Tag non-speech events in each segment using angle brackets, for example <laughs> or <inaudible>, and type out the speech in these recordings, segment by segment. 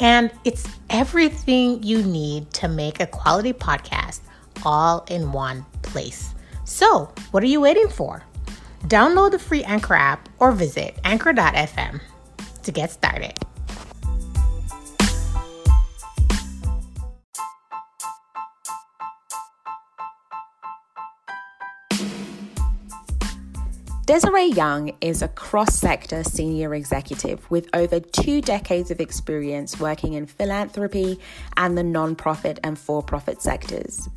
and it's everything you need to make a quality podcast all in one place. So, what are you waiting for? Download the free Anchor app or visit anchor.fm to get started. Desiree Young is a cross sector senior executive with over two decades of experience working in philanthropy and the non-profit and for profit sectors.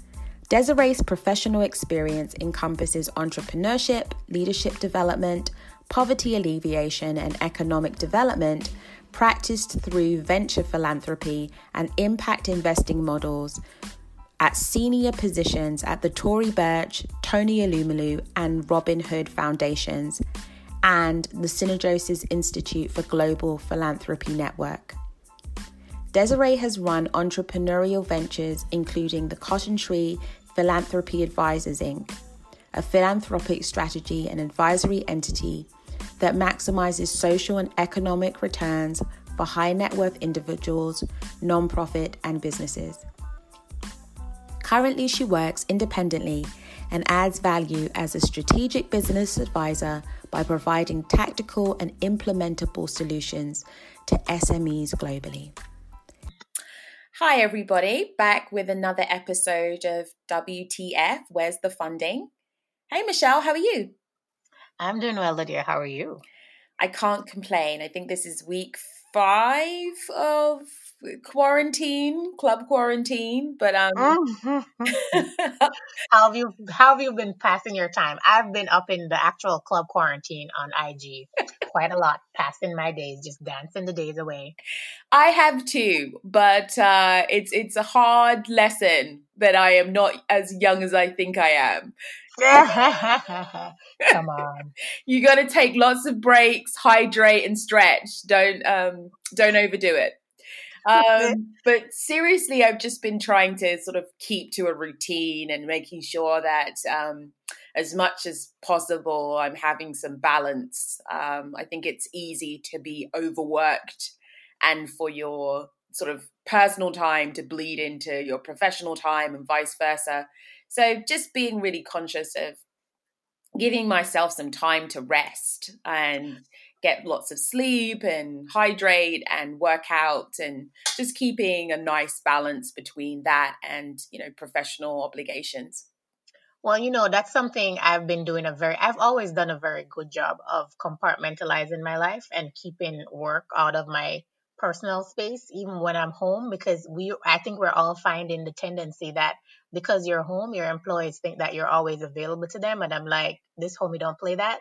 Desiree's professional experience encompasses entrepreneurship, leadership development, poverty alleviation, and economic development practiced through venture philanthropy and impact investing models at senior positions at the Tory Burch, Tony Elumelu, and Robin Hood Foundations, and the Synergosis Institute for Global Philanthropy Network. Desiree has run entrepreneurial ventures including the Cotton Tree Philanthropy Advisors Inc., a philanthropic strategy and advisory entity that maximizes social and economic returns for high net worth individuals, nonprofit, and businesses. Currently, she works independently and adds value as a strategic business advisor by providing tactical and implementable solutions to SMEs globally. Hi, everybody, back with another episode of WTF Where's the Funding? Hey, Michelle, how are you? I'm doing well, Lydia. How are you? I can't complain. I think this is week five of quarantine, club quarantine. But um, <laughs> how have you how have you been passing your time? I've been up in the actual club quarantine on IG quite a lot, passing my days, just dancing the days away. I have too, but uh, it's it's a hard lesson that I am not as young as I think I am. <laughs> Come on. <laughs> you got to take lots of breaks, hydrate and stretch. Don't um don't overdo it. Um, but seriously, I've just been trying to sort of keep to a routine and making sure that um, as much as possible, I'm having some balance. Um, I think it's easy to be overworked and for your sort of personal time to bleed into your professional time and vice versa. So just being really conscious of giving myself some time to rest and get lots of sleep and hydrate and work out and just keeping a nice balance between that and you know professional obligations. Well you know that's something i've been doing a very i've always done a very good job of compartmentalizing my life and keeping work out of my personal space even when i'm home because we i think we're all finding the tendency that because you're home your employees think that you're always available to them and i'm like this homie don't play that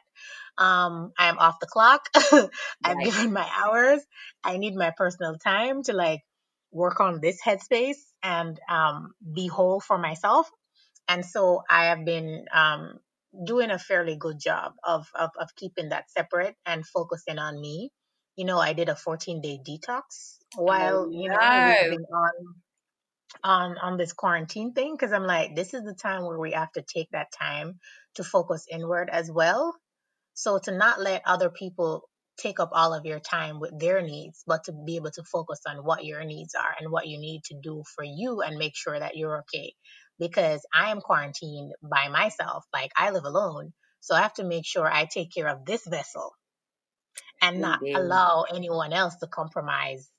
um, I'm off the clock. <laughs> I've given my hours. I need my personal time to like work on this headspace and um, be whole for myself. And so I have been um, doing a fairly good job of, of, of keeping that separate and focusing on me. You know, I did a 14 day detox while, oh, you know, on on on this quarantine thing because I'm like, this is the time where we have to take that time to focus inward as well so to not let other people take up all of your time with their needs, but to be able to focus on what your needs are and what you need to do for you and make sure that you're okay. Because I am quarantined by myself, like I live alone. So I have to make sure I take care of this vessel and not allow anyone else to compromise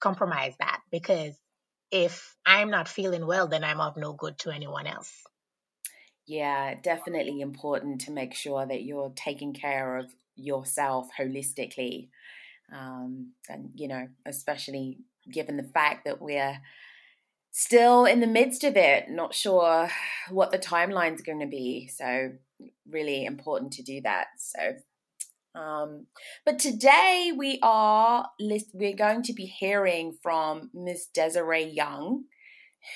compromise that because if I'm not feeling well, then I'm of no good to anyone else. Yeah, definitely important to make sure that you're taking care of yourself holistically. Um, and, you know, especially given the fact that we're still in the midst of it, not sure what the timeline's going to be. So, really important to do that. So, Um, but today we are we're going to be hearing from Miss Desiree Young,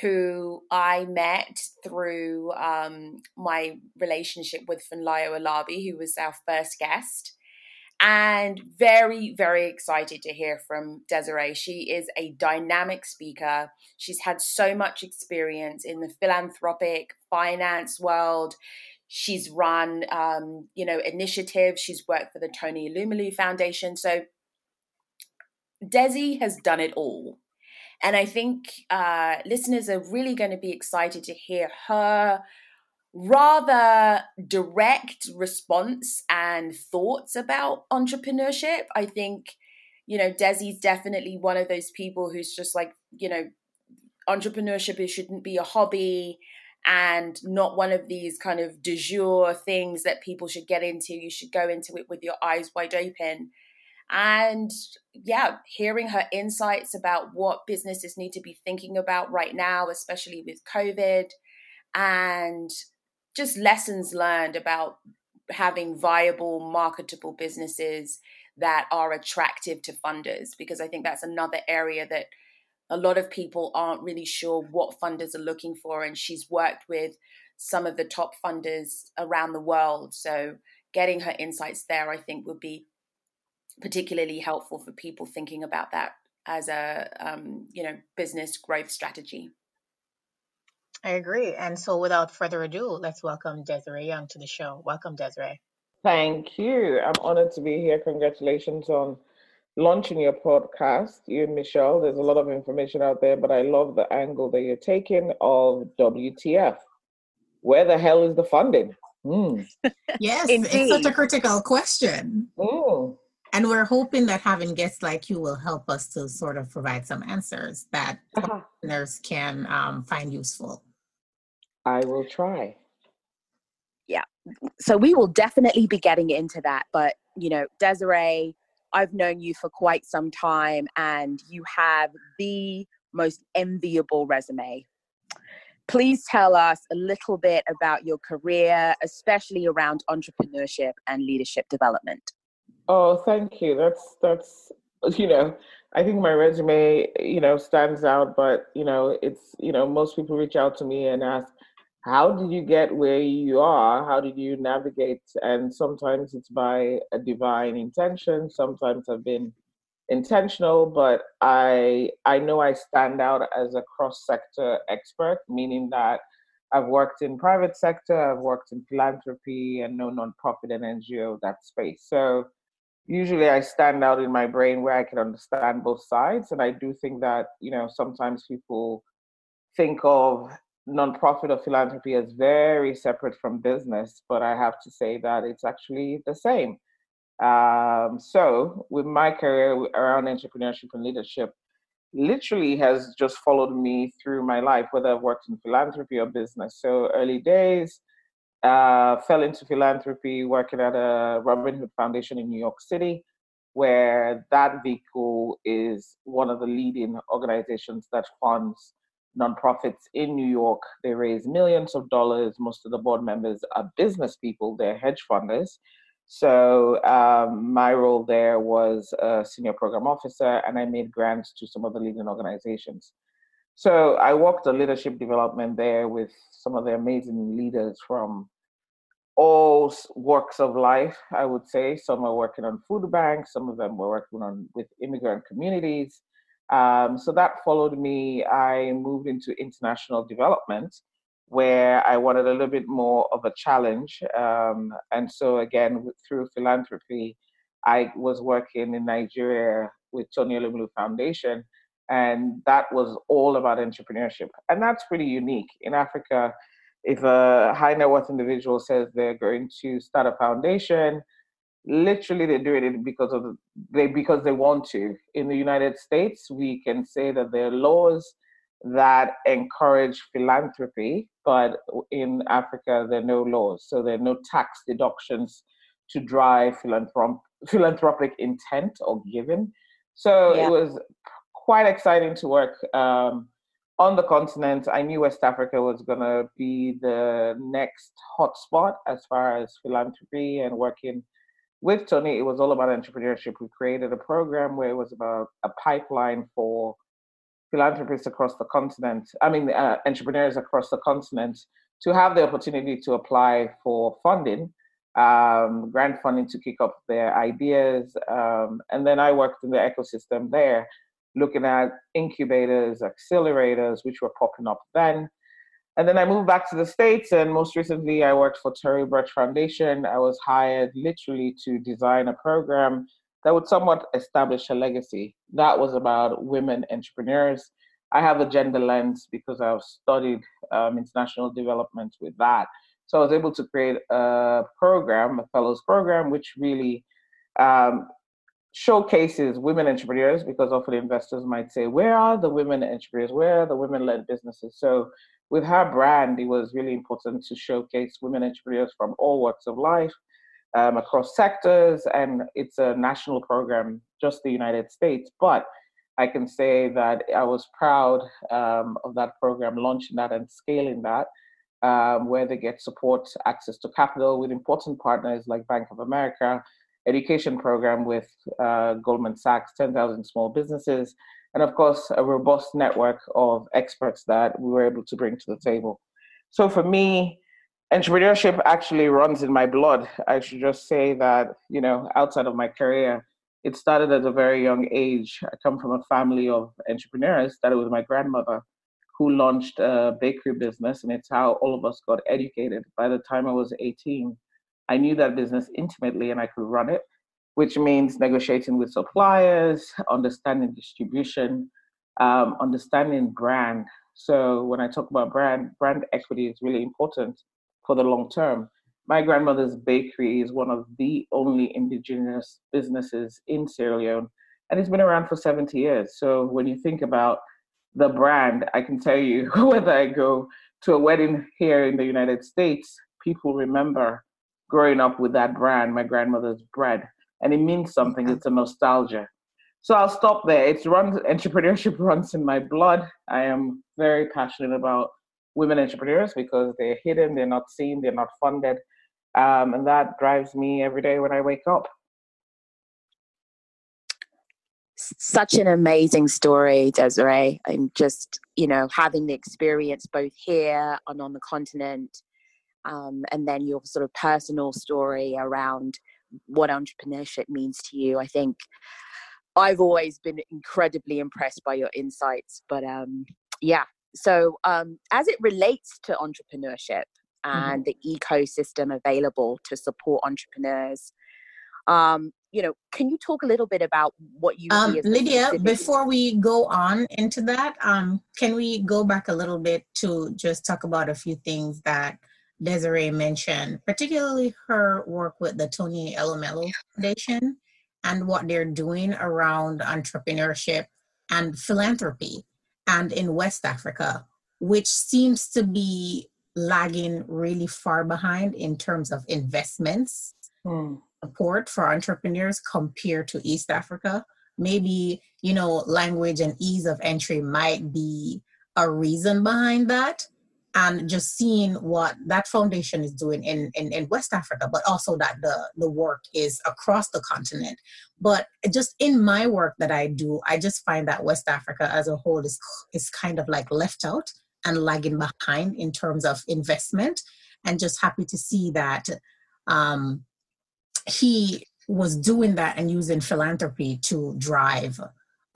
who I met through um, my relationship with Funlayo Alabi, who was our first guest. And very, very excited to hear from Desiree. She is a dynamic speaker. She's had so much experience in the philanthropic finance world. She's run, um, you know, initiatives. She's worked for the Tony Elumelu Foundation. So Desi has done it all. And I think uh, listeners are really going to be excited to hear her rather direct response and thoughts about entrepreneurship. I think, you know, Desi's definitely one of those people who's just like, you know, entrepreneurship it shouldn't be a hobby and not one of these kind of de jour things that people should get into. You should go into it with your eyes wide open. And yeah, hearing her insights about what businesses need to be thinking about right now, especially with COVID, and just lessons learned about having viable, marketable businesses that are attractive to funders, because I think that's another area that a lot of people aren't really sure what funders are looking for. And she's worked with some of the top funders around the world. So getting her insights there, I think, would be particularly helpful for people thinking about that as a um, you know business growth strategy. I agree. And so without further ado, let's welcome Desiree Young to the show. Welcome, Desiree. Thank you. I'm honored to be here. Congratulations on launching your podcast, you and Michelle. There's a lot of information out there, but I love the angle that you're taking of WTF. Where the hell is the funding? Mm. yes, Indeed. it's such a critical question. Mm. And we're hoping that having guests like you will help us to sort of provide some answers that uh-huh. listeners can um, find useful. I will try. Yeah. So we will definitely be getting into that. But, you know, Desiree, I've known you for quite some time and you have the most enviable resume. Please tell us a little bit about your career, especially around entrepreneurship and leadership development. Oh, thank you. That's that's you know, I think my resume, you know, stands out, but you know, it's you know, most people reach out to me and ask, how did you get where you are? How did you navigate? And sometimes it's by a divine intention, sometimes I've been intentional, but I I know I stand out as a cross-sector expert, meaning that I've worked in private sector, I've worked in philanthropy and no nonprofit and NGO that space. So usually I stand out in my brain where I can understand both sides. And I do think that, you know, sometimes people think of nonprofit or philanthropy as very separate from business, but I have to say that it's actually the same. Um, so, with my career around entrepreneurship and leadership, literally has just followed me through my life, whether I've worked in philanthropy or business. So, early days, uh, fell into philanthropy working at a Robin Hood Foundation in New York City, where that vehicle is one of the leading organizations that funds nonprofits in New York. They raise millions of dollars. Most of the board members are business people, they're hedge funders. So um, my role there was a senior program officer, and I made grants to some of the leading organizations. So I worked on leadership development there with some of the amazing leaders from all walks of life, I would say. Some are working on food banks, some of them were working on with immigrant communities. Um, so that followed me. I moved into international development where I wanted a little bit more of a challenge. Um, and so, again, through philanthropy, I was working in Nigeria with Tony Elumelu Foundation, and that was all about entrepreneurship. And that's pretty unique. In Africa, if a high net worth individual says they're going to start a foundation, literally they're doing it because of they because they want to. In the United States, we can say that there are laws that encourage philanthropy, but in Africa there are no laws, so there are no tax deductions to drive philanthrop- philanthropic intent or giving. So yeah. it was quite exciting to work um, on the continent. I knew West Africa was going to be the next hotspot as far as philanthropy and working with Tony, it was all about entrepreneurship. We created a program where it was about a pipeline for philanthropists across the continent, I mean, uh, entrepreneurs across the continent to have the opportunity to apply for funding, um, grant funding to kick off their ideas. Um, and then I worked in the ecosystem there, looking at incubators, accelerators, which were popping up then. And then I moved back to the States, and most recently I worked for Tory Burch Foundation. I was hired literally to design a program that would somewhat establish a legacy. That was about women entrepreneurs. I have a gender lens because I've studied um, international development with that. So I was able to create a program, a fellows program, which really um, showcases women entrepreneurs because often investors might say, Where are the women entrepreneurs? Where are the women led businesses? So with her brand, it was really important to showcase women entrepreneurs from all walks of life um, across sectors, and it's a national program, just the United States. But I can say that I was proud um, of that program, launching that and scaling that, um, where they get support, access to capital with important partners like Bank of America, education program with uh, Goldman Sachs, 10,000 small businesses, and of course, a robust network of experts that we were able to bring to the table. So for me, entrepreneurship actually runs in my blood. I should just say that, you know, outside of my career, it started at a very young age. I come from a family of entrepreneurs, started with my grandmother who launched a bakery business, and it's how all of us got educated. By the time I was 18, I knew that business intimately and I could run it, which means negotiating with suppliers, understanding distribution, um, understanding brand. So when I talk about brand, brand equity is really important for the long term. My grandmother's bakery is one of the only indigenous businesses in Sierra Leone, and it's been around for 70 years. So when you think about the brand, I can tell you <laughs> whether I go to a wedding here in the United States, people remember growing up with that brand, my grandmother's bread, and it means something. It's a nostalgia. So I'll stop there. It's runs entrepreneurship <laughs> runs in my blood. I am very passionate about women entrepreneurs because they're hidden, they're not seen, they're not funded, um, and that drives me every day when I wake up. Such an amazing story, Desiree, and just you know having the experience both here and on the continent um, and then your sort of personal story around what entrepreneurship means to you. I think I've always been incredibly impressed by your insights. But um, yeah, so um, as it relates to entrepreneurship and mm-hmm. the ecosystem available to support entrepreneurs, um, you know, can you talk a little bit about what you um, Lydia? Before we go on into that, um, can we go back a little bit to just talk about a few things that Desiree mentioned, particularly her work with the Tony Elumelu Foundation and what they're doing around entrepreneurship and philanthropy and in West Africa, which seems to be lagging really far behind in terms of investments mm. support for entrepreneurs compared to East Africa. Maybe, you know, language and ease of entry might be a reason behind that and just seeing what that foundation is doing in, in, in, West Africa, but also that the, the work is across the continent. But just in my work that I do, I just find that West Africa as a whole is, is kind of like left out and lagging behind in terms of investment. And just happy to see that um, he was doing that and using philanthropy to drive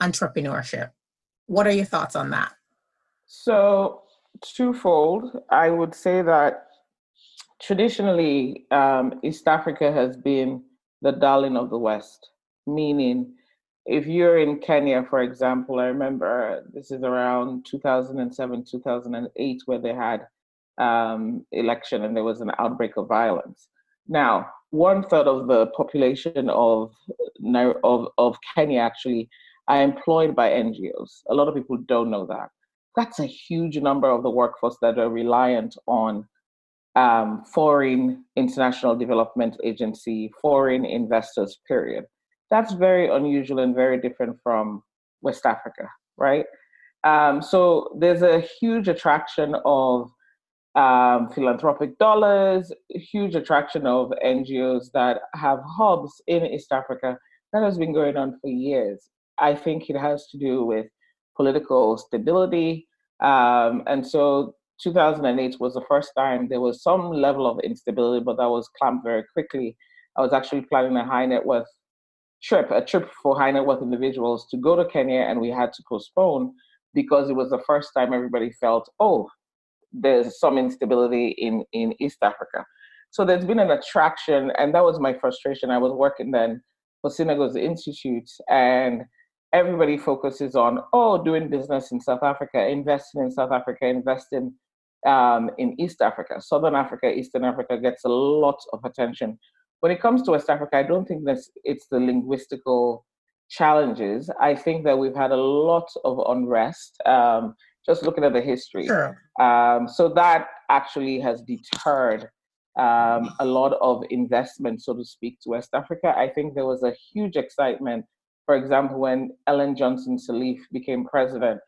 entrepreneurship. What are your thoughts on that? So twofold. I would say that traditionally, um, East Africa has been the darling of the West, meaning if you're in Kenya, for example, I remember this is around 2007, 2008, where they had um, election and there was an outbreak of violence. Now, one third of the population of, of, of Kenya actually are employed by NGOs. A lot of people don't know that that's a huge number of the workforce that are reliant on um, foreign international development agency, foreign investors, period. That's very unusual and very different from West Africa, right? Um, so there's a huge attraction of um, philanthropic dollars, huge attraction of NGOs that have hubs in East Africa. That has been going on for years. I think it has to do with political stability. Um, and so 2008 was the first time there was some level of instability, but that was clamped very quickly. I was actually planning a high net worth trip, a trip for high net worth individuals to go to Kenya, and we had to postpone because it was the first time everybody felt, oh, there's some instability in, in East Africa. So there's been an attraction, and that was my frustration. I was working then for Synergos Institute, and everybody focuses on, oh, doing business in South Africa, investing in South Africa, investing um, in East Africa. Southern Africa, Eastern Africa gets a lot of attention. When it comes to West Africa, I don't think that it's the linguistical challenges. I think that we've had a lot of unrest. Um, just looking at the history. Sure. Um, so that actually has deterred um, a lot of investment, so to speak, to West Africa. I think there was a huge excitement, for example, when Ellen Johnson Sirleaf became president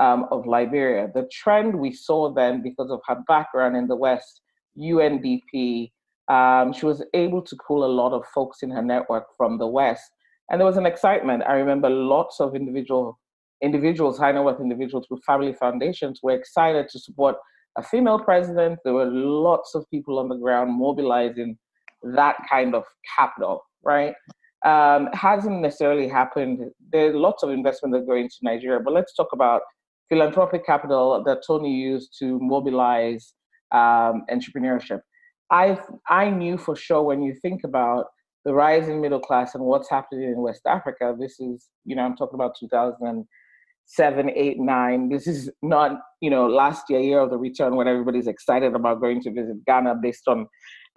um, of Liberia. The trend we saw then, because of her background in the West, UNDP, um, she was able to pull a lot of folks in her network from the West. And there was an excitement. I remember lots of individual individuals, high net worth individuals with family foundations were excited to support a female president. There were lots of people on the ground mobilizing that kind of capital, right? Um, hasn't necessarily happened. There's lots of investment that go into Nigeria, but let's talk about philanthropic capital that Tony used to mobilize um, entrepreneurship. I I knew for sure when you think about the rising middle class and what's happening in West Africa. This is, you know, I'm talking about 2000 seven, eight, nine. This is not, you know, last year, year of the return when everybody's excited about going to visit Ghana based on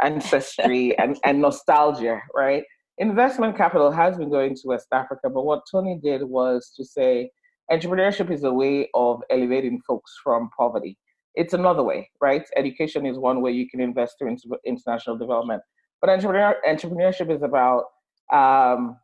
ancestry <laughs> and, and nostalgia, right? Investment capital has been going to West Africa, but what Tony did was to say entrepreneurship is a way of elevating folks from poverty. It's another way, right? Education is one way you can invest through international development. But entrepreneur, entrepreneurship is about um,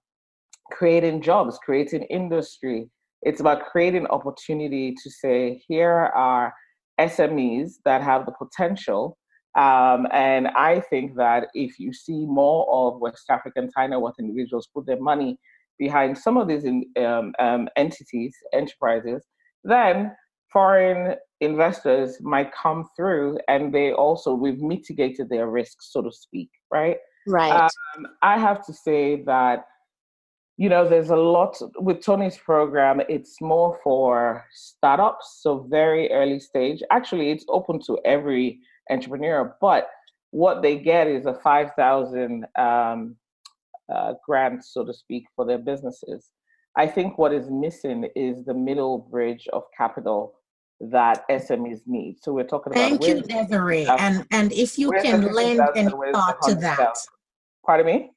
creating jobs, creating industry, it's about creating opportunity to say, here are SMEs that have the potential. Um, and I think that if you see more of West African China what individuals put their money behind some of these in, um, um, entities, enterprises, then foreign investors might come through and they also, we've mitigated their risks, so to speak, right? Right. Um, I have to say that you know, there's a lot with Tony's program. It's more for startups, so very early stage. Actually, it's open to every entrepreneur, but what they get is a 5,000 um, uh, grant, so to speak, for their businesses. I think what is missing is the middle bridge of capital that SMEs need. So we're talking about. Thank you, Desiree. And and if you can lend any thought to that. Pardon me.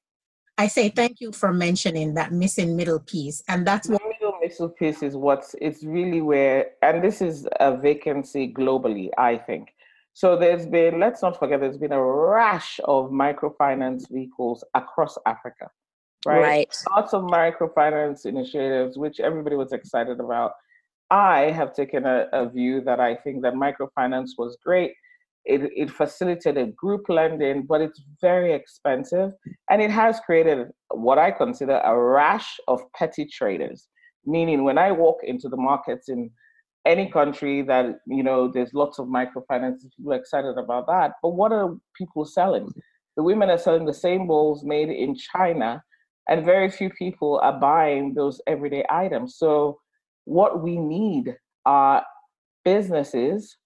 I say thank you for mentioning that missing middle piece. And that's what middle middle piece is what's it's really where and this is a vacancy globally, I think. So there's been, let's not forget, there's been a rash of microfinance vehicles across Africa. Right? right. Lots of microfinance initiatives, which everybody was excited about. I have taken a, a view that I think that microfinance was great it, it facilitated group lending, but it's very expensive. And it has created what I consider a rash of petty traders. Meaning, when I walk into the markets in any country that, you know, there's lots of microfinance, people are excited about that. But what are people selling? The women are selling the same bowls made in China, and very few people are buying those everyday items. So, what we need are businesses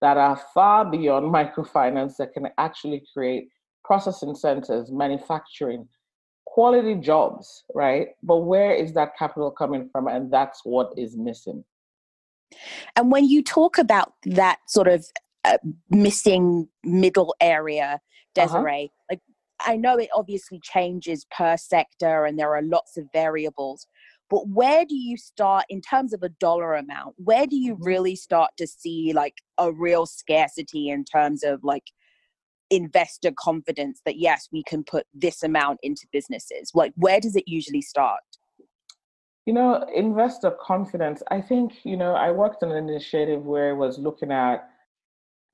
that are far beyond <laughs> microfinance that can actually create processing centers, manufacturing, quality jobs, right? But where is that capital coming from? And that's what is missing. And when you talk about that sort of uh, missing middle area, uh-huh. Desiree, uh-huh. like I know it obviously changes per sector and there are lots of variables, but where do you start in terms of a dollar amount where do you mm-hmm. really start to see like a real scarcity in terms of like investor confidence that yes we can put this amount into businesses like where does it usually start you know investor confidence i think you know i worked on an initiative where it was looking at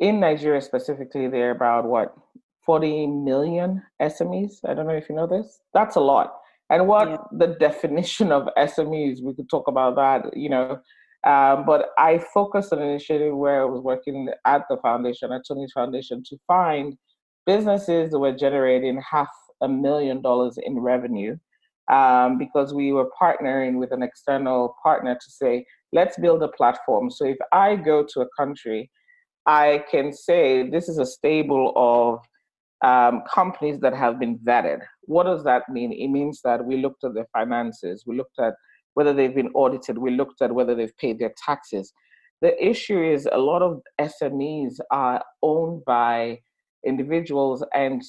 in Nigeria specifically, there are about what 40 million SMEs. I don't know if you know this. That's a lot. And what yeah. the definition of SMEs, we could talk about that, you know. Um, but I focused on an initiative where I was working at the foundation, at Tony's Foundation, to find businesses that were generating half a million dollars in revenue um, because we were partnering with an external partner to say, let's build a platform. So if I go to a country, I can say this is a stable of um, companies that have been vetted. What does that mean? It means that we looked at their finances, we looked at whether they've been audited, we looked at whether they've paid their taxes. The issue is a lot of SMEs are owned by individuals, and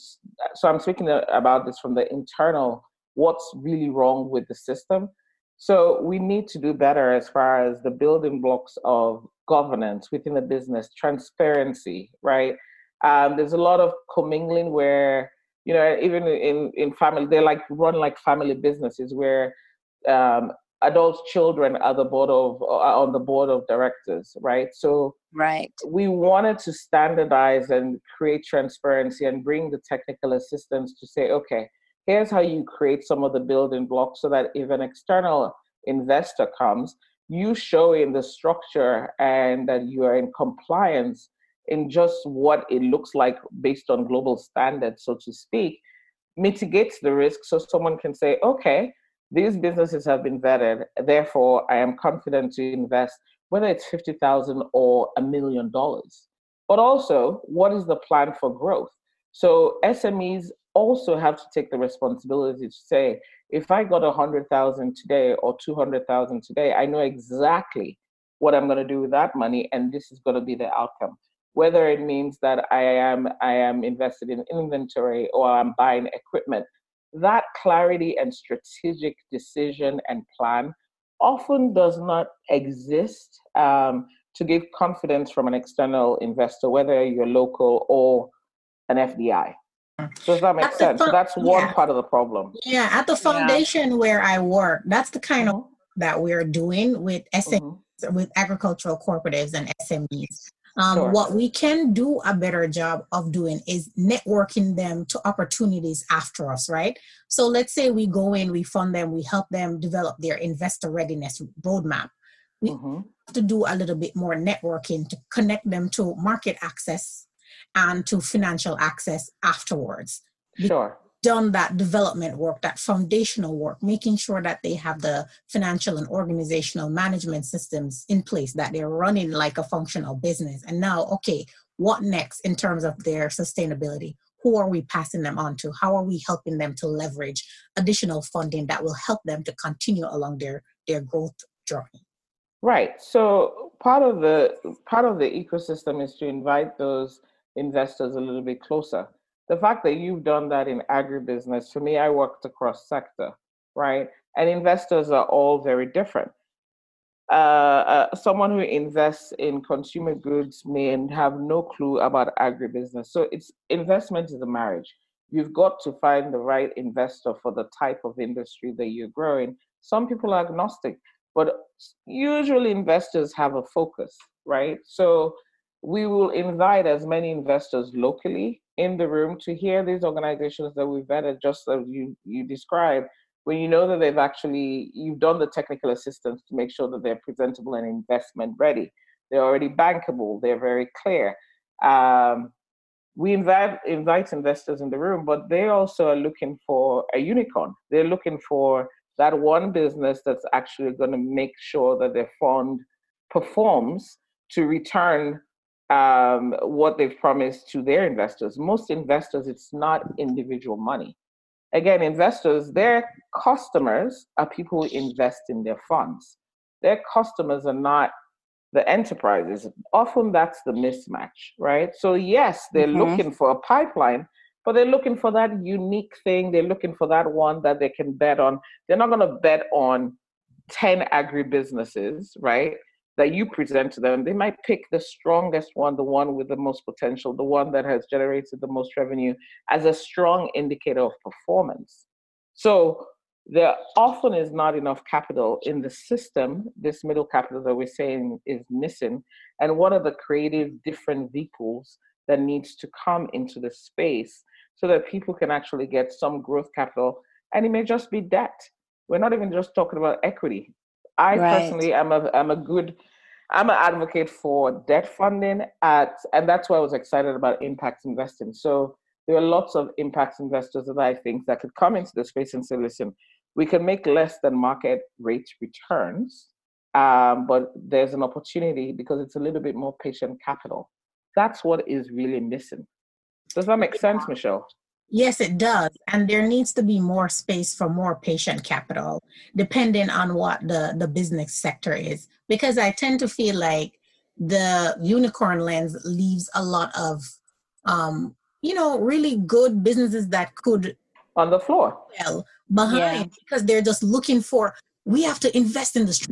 so I'm speaking about this from the internal what's really wrong with the system. So we need to do better as far as the building blocks of governance within the business, transparency, right? Um, there's a lot of commingling where, you know, even in, in family, they like run like family businesses where um, adult children are the board of are on the board of directors, right? So right, we wanted to standardize and create transparency and bring the technical assistance to say, okay, here's how you create some of the building blocks so that if an external investor comes, you show in the structure and that you are in compliance in just what it looks like based on global standards, so to speak, mitigates the risk so someone can say, okay, these businesses have been vetted, therefore I am confident to invest, whether it's 50,000 or a million dollars. But also, what is the plan for growth? So SMEs also have to take the responsibility to say, if I got a hundred thousand today or two hundred thousand today, I know exactly what I'm going to do with that money, and this is going to be the outcome. Whether it means that I am I am invested in inventory or I'm buying equipment, that clarity and strategic decision and plan often does not exist um, to give confidence from an external investor, whether you're local or an FDI. Does that make sense? so that's one yeah. part of the problem. Yeah, at the foundation yeah. where I work, that's the kind mm-hmm. of that we're doing with SMEs, mm-hmm. with agricultural cooperatives and SMEs. Um, sure. What we can do a better job of doing is networking them to opportunities after us, right? So let's say we go in, we fund them, we help them develop their investor readiness roadmap. We mm-hmm. have to do a little bit more networking to connect them to market access and to financial access afterwards. Sure. Done that development work, that foundational work, making sure that they have the financial and organizational management systems in place, that they're running like a functional business. And now, okay, what next in terms of their sustainability? Who are we passing them on to? How are we helping them to leverage additional funding that will help them to continue along their, their growth journey? Right. So part of the part of the ecosystem is to invite those investors a little bit closer. The fact that you've done that in agribusiness, for me, I worked across sector, right? And investors are all very different. Uh, uh, someone who invests in consumer goods may have no clue about agribusiness. So it's investment is a marriage. You've got to find the right investor for the type of industry that you're growing. Some people are agnostic, but usually investors have a focus, right? So we will invite as many investors locally in the room to hear these organizations that we've vetted, just as you, you described, when you know that they've actually, you've done the technical assistance to make sure that they're presentable and investment ready. They're already bankable, they're very clear. Um, we invite, invite investors in the room, but they also are looking for a unicorn. They're looking for that one business that's actually going to make sure that their fund performs to return um, what they've promised to their investors. Most investors, it's not individual money. Again, investors, their customers are people who invest in their funds. Their customers are not the enterprises. Often that's the mismatch, right? So, yes, they're mm-hmm. looking for a pipeline, but they're looking for that unique thing. They're looking for that one that they can bet on. They're not going to bet on 10 agribusinesses, right? That you present to them, they might pick the strongest one, the one with the most potential, the one that has generated the most revenue as a strong indicator of performance. So there often is not enough capital in the system. This middle capital that we're saying is missing. And what are the creative different vehicles that needs to come into the space so that people can actually get some growth capital? And it may just be debt. We're not even just talking about equity. I right. personally am a am a good I'm an advocate for debt funding at and that's why I was excited about impact investing. So there are lots of impact investors that I think that could come into the space and say, listen, we can make less than market rate returns, um, but there's an opportunity because it's a little bit more patient capital. That's what is really missing. Does that make sense, Michelle? Yes, it does. And there needs to be more space for more patient capital, depending on what the, the business sector is. Because I tend to feel like the unicorn lens leaves a lot of, um, you know, really good businesses that could on the floor well behind yeah. because they're just looking for we have to invest in this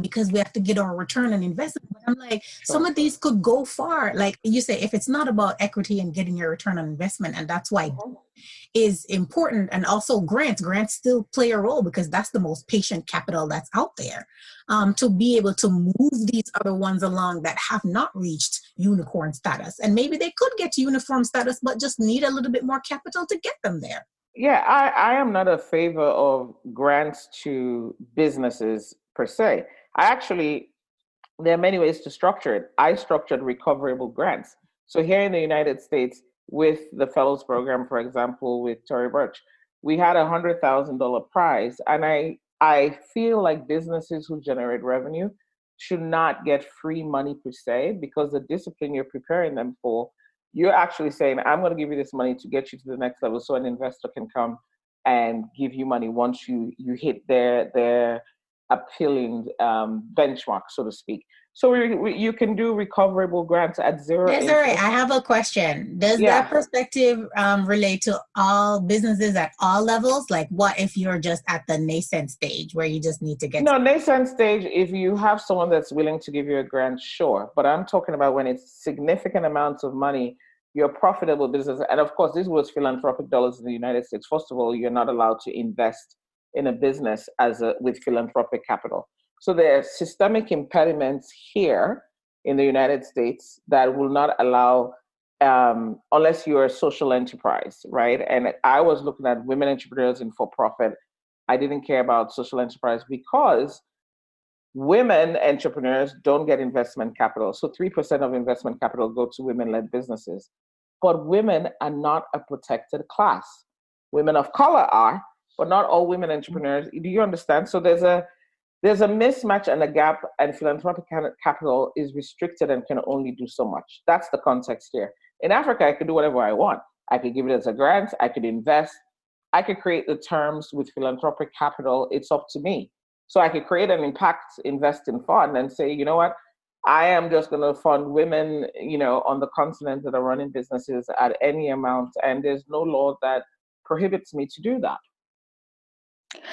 because we have to get our return on investment. I'm like, some of these could go far. Like you say, if it's not about equity and getting your return on investment, and that's why mm-hmm. is important. And also grants, grants still play a role because that's the most patient capital that's out there. Um, to be able to move these other ones along that have not reached unicorn status. And maybe they could get to unicorn status, but just need a little bit more capital to get them there. Yeah, I, I am not a favor of grants to businesses per se. I actually, there are many ways to structure it. I structured recoverable grants. So here in the United States, with the Fellows Program, for example, with Tory Burch, we had a hundred thousand dollar prize, and I I feel like businesses who generate revenue should not get free money per se because the discipline you're preparing them for, you're actually saying, I'm going to give you this money to get you to the next level, so an investor can come and give you money once you you hit their their appealing um, benchmark, so to speak. So we, we, you can do recoverable grants at zero. Yes, right. I have a question. Does yeah. that perspective um, relate to all businesses at all levels? Like, what if you're just at the nascent stage where you just need to get? No, nascent stage. If you have someone that's willing to give you a grant, sure. But I'm talking about when it's significant amounts of money. You're a profitable business, and of course, this was philanthropic dollars in the United States. First of all, you're not allowed to invest in a business as a, with philanthropic capital. So there are systemic impediments here in the United States that will not allow, um, unless you're a social enterprise, right? And I was looking at women entrepreneurs in for profit. I didn't care about social enterprise because women entrepreneurs don't get investment capital. So 3% of investment capital go to women led businesses. But women are not a protected class. Women of color are, but not all women entrepreneurs. Do you understand? So there's a there's a mismatch and a gap, and philanthropic capital is restricted and can only do so much. That's the context here. In Africa, I could do whatever I want. I could give it as a grant. I could invest. I could create the terms with philanthropic capital. It's up to me. So I could create an impact investing fund and say, you know what, I am just going to fund women, you know, on the continent that are running businesses at any amount, and there's no law that prohibits me to do that.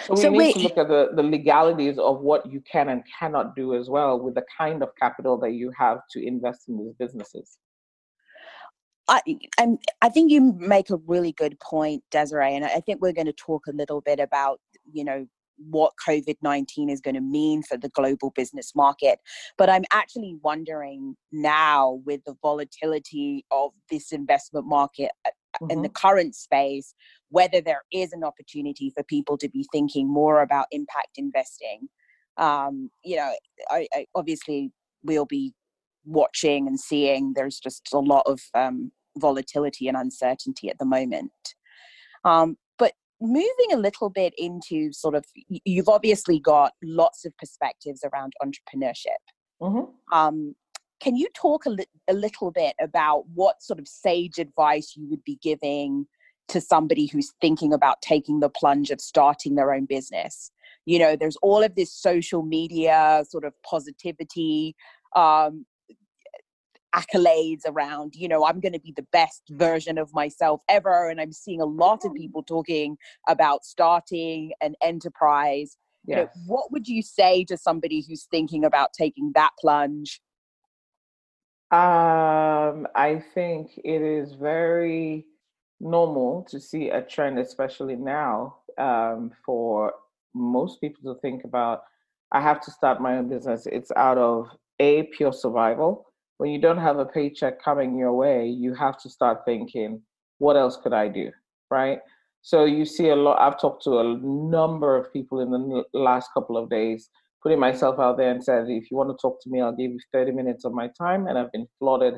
So we so need wait, to look at the, the legalities of what you can and cannot do as well with the kind of capital that you have to invest in these businesses. I, I'm, I think you make a really good point, Desiree, and I think we're going to talk a little bit about, you know, what COVID 19 is going to mean for the global business market. But I'm actually wondering now, with the volatility of this investment market mm-hmm. in the mm-hmm. current space, whether there is an opportunity for people to be thinking more about impact investing. Um, you know, I, I, obviously we'll be watching and seeing. There's just a lot of um, volatility and uncertainty at the moment. Um, but moving a little bit into sort of, you've obviously got lots of perspectives around entrepreneurship. Mm-hmm. Can you talk a, li- a little bit about what sort of sage advice you would be giving to somebody who's thinking about taking the plunge of starting their own business. You know, there's all of this social media sort of positivity, um, accolades around, you know, I'm going to be the best version of myself ever. And I'm seeing a lot of people talking about starting an enterprise. Yes. You know, what would you say to somebody who's thinking about taking that plunge? Um, I think it is very normal to see a trend, especially now, um, for most people to think about I have to start my own business. It's out of a pure survival. When you don't have a paycheck coming your way, you have to start thinking, what else could I do? Right. So you see a lot. I've talked to a number of people in the last couple of days, putting myself out there and said, if you want to talk to me, I'll give you 30 minutes of my time. And I've been flooded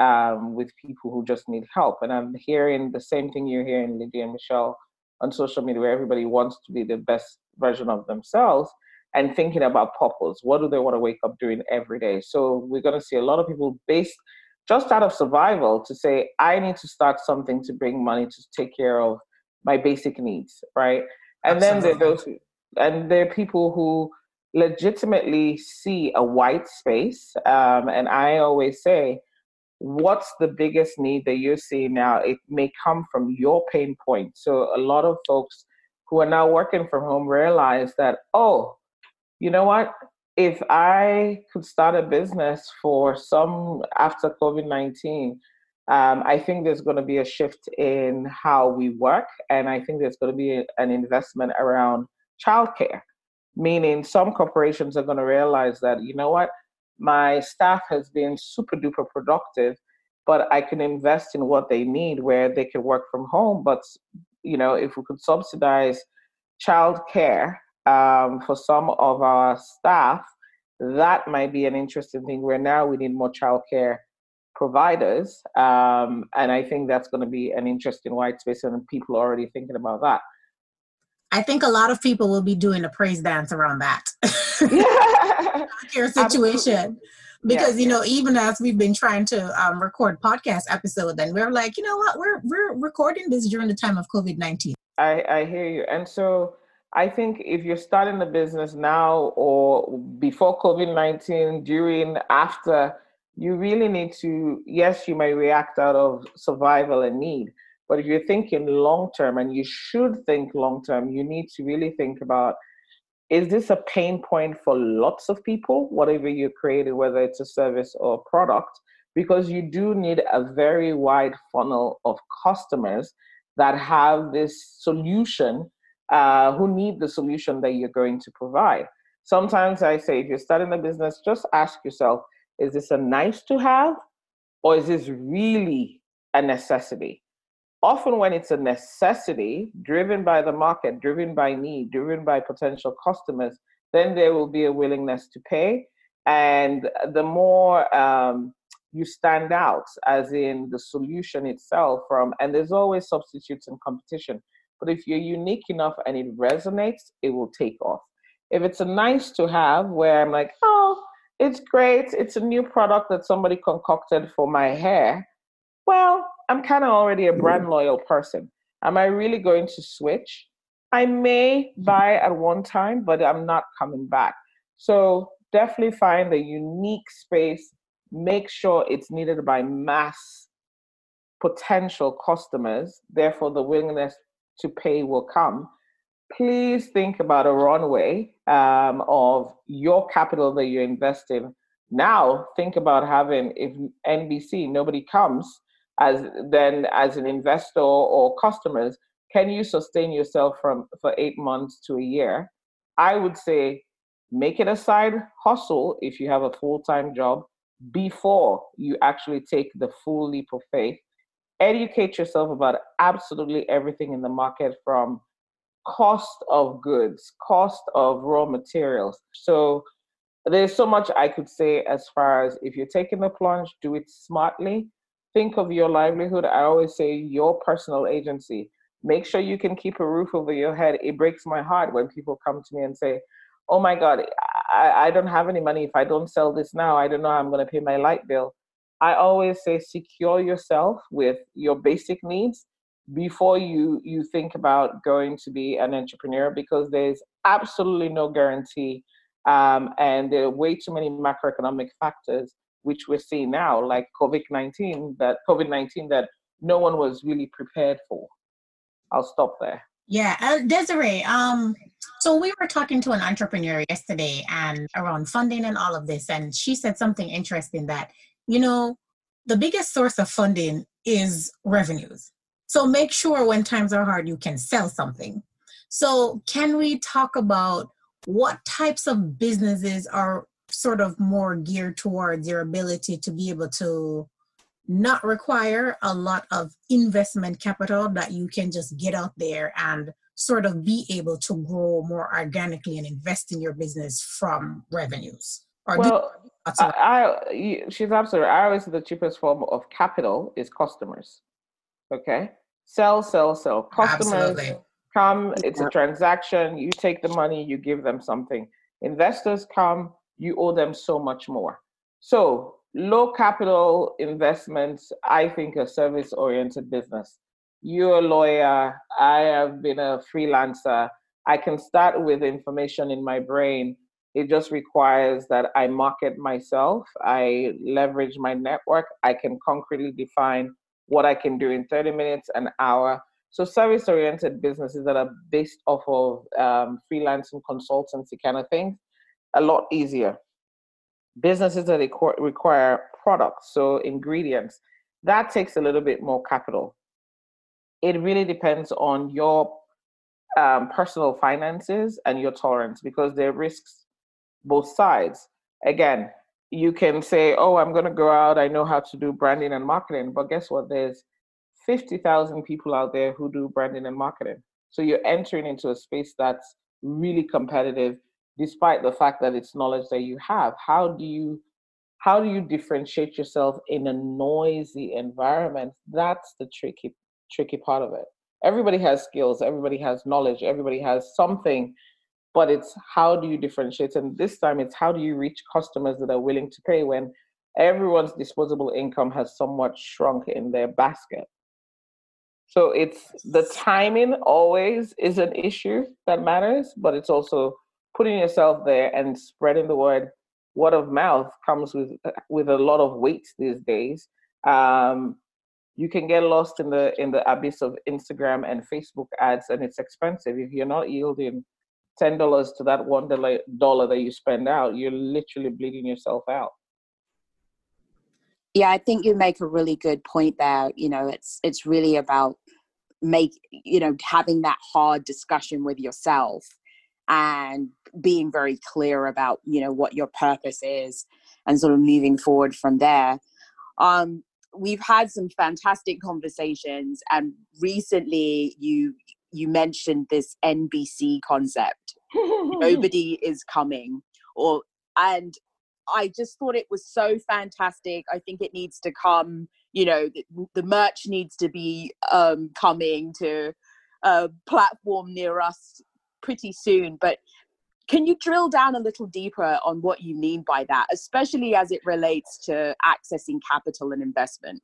um, with people who just need help. And I'm hearing the same thing you're hearing, Lydia and Michelle, on social media, where everybody wants to be the best version of themselves and thinking about purpose. What do they want to wake up doing every day? So we're going to see a lot of people based just out of survival to say, I need to start something to bring money to take care of my basic needs, right? And Absolutely. then there are those, and there are people who legitimately see a white space. Um, and I always say, what's the biggest need that you're seeing now? It may come from your pain point. So a lot of folks who are now working from home realize that, oh, you know what? If I could start a business for some after COVID 19, um, I think there's going to be a shift in how we work. And I think there's going to be an investment around childcare, meaning some corporations are going to realize that, you know what? My staff has been super duper productive, but I can invest in what they need where they can work from home. But, you know, if we could subsidize childcare um, for some of our staff, that might be an interesting thing where now we need more childcare providers. Um, and I think that's going to be an interesting white space, and people are already thinking about that. I think a lot of people will be doing a praise dance around that. <laughs> Care situation. Because yeah, you know, even as we've been trying to um, record podcast episodes, and we're like, you know what, we're we're recording this during the time of COVID nineteen. I I hear you, and so I think if you're starting a business now or before COVID 19, during, after, you really need to, yes, you may react out of survival and need, but if you're thinking long term, and you should think long term, you need to really think about is this a pain point for lots of people, whatever you created, whether it's a service or a product? Because you do need a very wide funnel of customers that have this solution uh, who need the solution that you're going to provide. Sometimes I say, if you're starting a business, just ask yourself, is this a nice to have or is this really a necessity? Often, when it's a necessity driven by the market, driven by need, driven by potential customers, then there will be a willingness to pay. And the more um, you stand out, as in the solution itself, from, and there's always substitutes and competition. But if you're unique enough and it resonates, it will take off. If it's a nice to have where I'm like, oh, it's great, it's a new product that somebody concocted for my hair, well, I'm kind of already a brand loyal person. Am I really going to switch? I may buy at one time, but I'm not coming back. So definitely find a unique space. Make sure it's needed by mass potential customers. Therefore, the willingness to pay will come, please think about a runway um, of your capital that you're investing. Now, think about having if NBC nobody comes as then as an investor or customers, can you sustain yourself from for eight months to a year? I would say make it a side hustle if you have a full time job before you actually take the full leap of faith educate yourself about absolutely everything in the market from cost of goods, cost of raw materials. So there's so much I could say as far as if you're taking the plunge, do it smartly. Think of your livelihood. I always say your personal agency. Make sure you can keep a roof over your head. It breaks my heart when people come to me and say, Oh my God, I, I don't have any money. If I don't sell this now, I don't know how I'm going to pay my light bill. I always say secure yourself with your basic needs before you you think about going to be an entrepreneur because there's absolutely no guarantee um, and there are way too many macroeconomic factors which we're seeing now like covid-19 that covid-19 that no one was really prepared for i'll stop there yeah uh, desiree um so we were talking to an entrepreneur yesterday and around funding and all of this and she said something interesting that you know, the biggest source of funding is revenues. So make sure when times are hard, you can sell something. So, can we talk about what types of businesses are sort of more geared towards your ability to be able to not require a lot of investment capital that you can just get out there and sort of be able to grow more organically and invest in your business from revenues? Or well, I, I, she's absolutely. I always say the cheapest form of capital is customers. Okay, sell, sell, sell. Customers absolutely. come. It's a transaction. You take the money. You give them something. Investors come. You owe them so much more. So low capital investments. I think a service oriented business. You're a lawyer. I have been a freelancer. I can start with information in my brain it just requires that I market myself, I leverage my network, I can concretely define what I can do in 30 minutes, an hour. So, service oriented businesses that are based off of um, freelance and consultancy kind of things, a lot easier. Businesses that require products, so ingredients, that takes a little bit more capital. It really depends on your um, personal finances and your tolerance because there are risks both sides. Again, you can say, oh, I'm going to go out, I know how to do branding and marketing. But guess what? There's 50,000 people out there who do branding and marketing. So you're entering into a space that's really competitive, despite the fact that it's knowledge that you have. How do you how do you differentiate yourself in a noisy environment? That's the tricky tricky part of it. Everybody has skills, everybody has knowledge, everybody has something but it's how do you differentiate and this time it's how do you reach customers that are willing to pay when everyone's disposable income has somewhat shrunk in their basket so it's the timing always is an issue that matters but it's also putting yourself there and spreading the word word of mouth comes with with a lot of weight these days um, you can get lost in the in the abyss of instagram and facebook ads and it's expensive if you're not yielding ten dollars to that one dollar that you spend out, you're literally bleeding yourself out. Yeah, I think you make a really good point there. You know, it's it's really about make you know having that hard discussion with yourself and being very clear about you know what your purpose is and sort of moving forward from there um we've had some fantastic conversations and recently you you mentioned this NBC concept. <laughs> Nobody is coming, or and I just thought it was so fantastic. I think it needs to come. You know, the, the merch needs to be um, coming to a platform near us pretty soon. But can you drill down a little deeper on what you mean by that, especially as it relates to accessing capital and investment?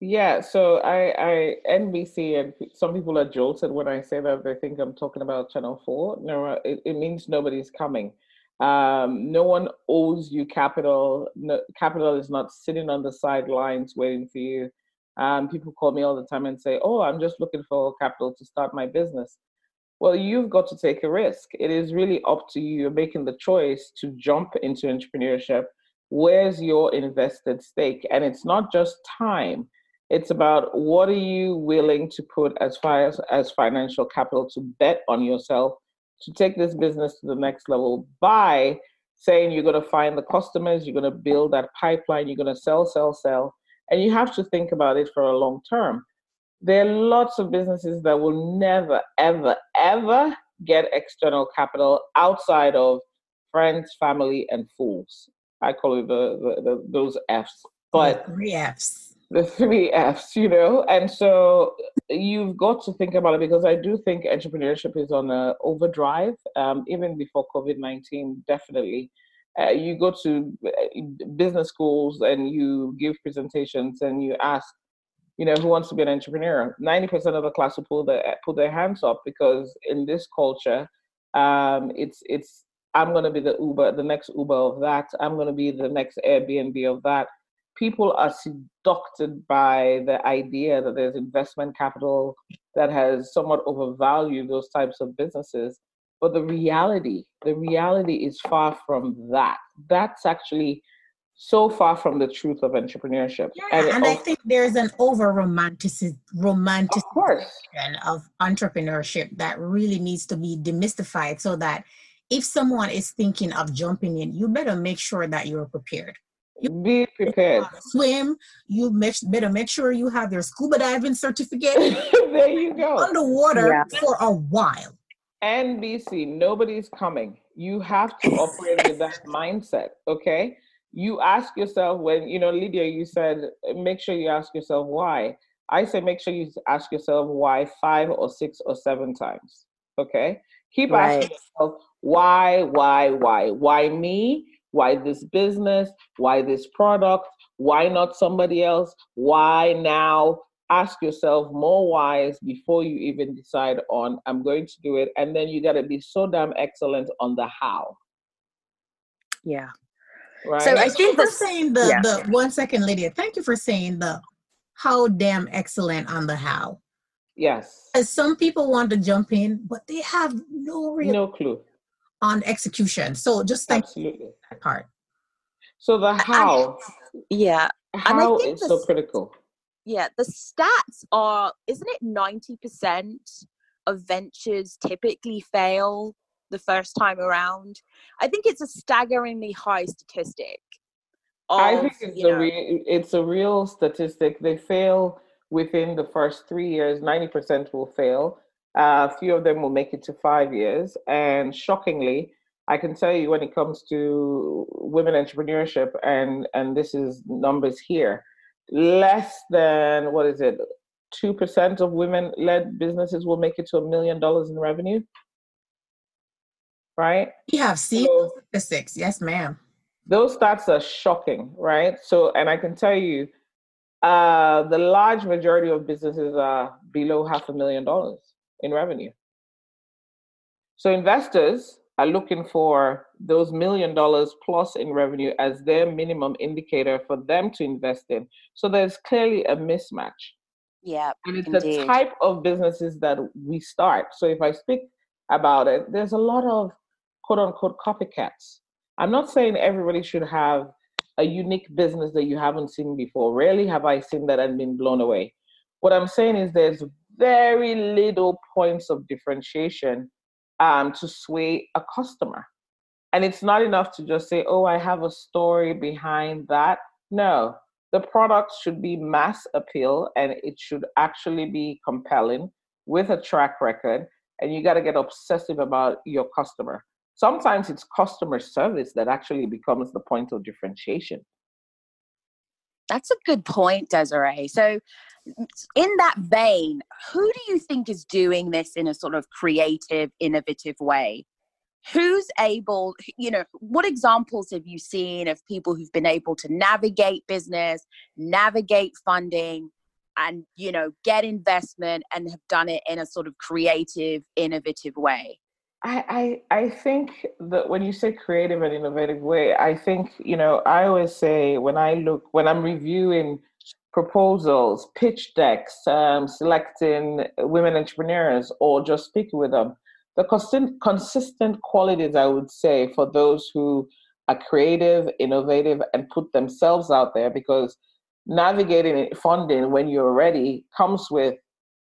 Yeah, so I, I NBC and some people are jolted when I say that they think I'm talking about Channel Four. No, uh, it, it means nobody's coming. Um, no one owes you capital. No, capital is not sitting on the sidelines waiting for you. Um, people call me all the time and say, "Oh, I'm just looking for capital to start my business." Well, you've got to take a risk. It is really up to you. You're making the choice to jump into entrepreneurship. Where's your invested stake? And it's not just time it's about what are you willing to put as far as, as financial capital to bet on yourself to take this business to the next level by saying you're going to find the customers, you're going to build that pipeline, you're going to sell, sell, sell. And you have to think about it for a long term. There are lots of businesses that will never, ever, ever get external capital outside of friends, family, and fools. I call it the, the, the those F's. But three F's the three F's, you know? And so you've got to think about it because I do think entrepreneurship is on a overdrive, um, even before COVID 19, definitely. Uh, you go to uh, business schools and you give presentations and you ask, you know, who wants to be an entrepreneur? 90% of the class will pull their, pull their hands up because in this culture, um, it's, it's, I'm going to be the Uber, the next Uber of that. I'm going to be the next Airbnb of that people are seduced by the idea that there's investment capital that has somewhat overvalued those types of businesses. But the reality, the reality is far from that. That's actually so far from the truth of entrepreneurship. Yeah, and, and I think there's an over romanticization of, of entrepreneurship that really needs to be demystified so that if someone is thinking of jumping in, you better make sure that you're prepared. You be prepared. Swim. You make, better make sure you have your scuba diving certificate. <laughs> there you go. Underwater yeah. for a while. NBC, nobody's coming. You have to operate with that mindset, okay? You ask yourself when, you know, Lydia, you said, make sure you ask yourself why. I say, make sure you ask yourself why five or six or seven times, okay? Keep right. asking yourself why, why, why? Why me? Why this business? Why this product? Why not somebody else? Why now? Ask yourself more whys before you even decide on, I'm going to do it. And then you got to be so damn excellent on the how. Yeah. Right. So I think the saying the yeah. the one second, Lydia. Thank you for saying the how damn excellent on the how. Yes. As some people want to jump in, but they have no real no clue on execution. So just thank Absolutely. you that part. So the how, yeah, how is so critical. Yeah, the stats are, isn't it ninety percent of ventures typically fail the first time around? I think it's a staggeringly high statistic. Of, I think it's a real, it's a real statistic. They fail within the first three years. Ninety percent will fail a few of them will make it to five years. And shockingly, I can tell you when it comes to women entrepreneurship, and, and this is numbers here, less than, what is it, 2% of women led businesses will make it to a million dollars in revenue. Right? You have seen so, statistics. Yes, ma'am. Those stats are shocking, right? So, and I can tell you, uh, the large majority of businesses are below half a million dollars in revenue. So investors are looking for those million dollars plus in revenue as their minimum indicator for them to invest in. So there's clearly a mismatch. Yeah. And it's indeed. the type of businesses that we start. So if I speak about it, there's a lot of quote unquote copycats. I'm not saying everybody should have a unique business that you haven't seen before. Rarely have I seen that and been blown away. What I'm saying is there's very little points of differentiation um, to sway a customer. And it's not enough to just say, oh, I have a story behind that. No, the product should be mass appeal and it should actually be compelling with a track record. And you got to get obsessive about your customer. Sometimes it's customer service that actually becomes the point of differentiation. That's a good point, Desiree. So, in that vein, who do you think is doing this in a sort of creative, innovative way? Who's able, you know, what examples have you seen of people who've been able to navigate business, navigate funding, and, you know, get investment and have done it in a sort of creative, innovative way? I, I I think that when you say creative and innovative way, I think you know I always say when I look when I'm reviewing proposals, pitch decks, um, selecting women entrepreneurs, or just speaking with them, the consistent consistent qualities I would say for those who are creative, innovative, and put themselves out there because navigating funding when you're ready comes with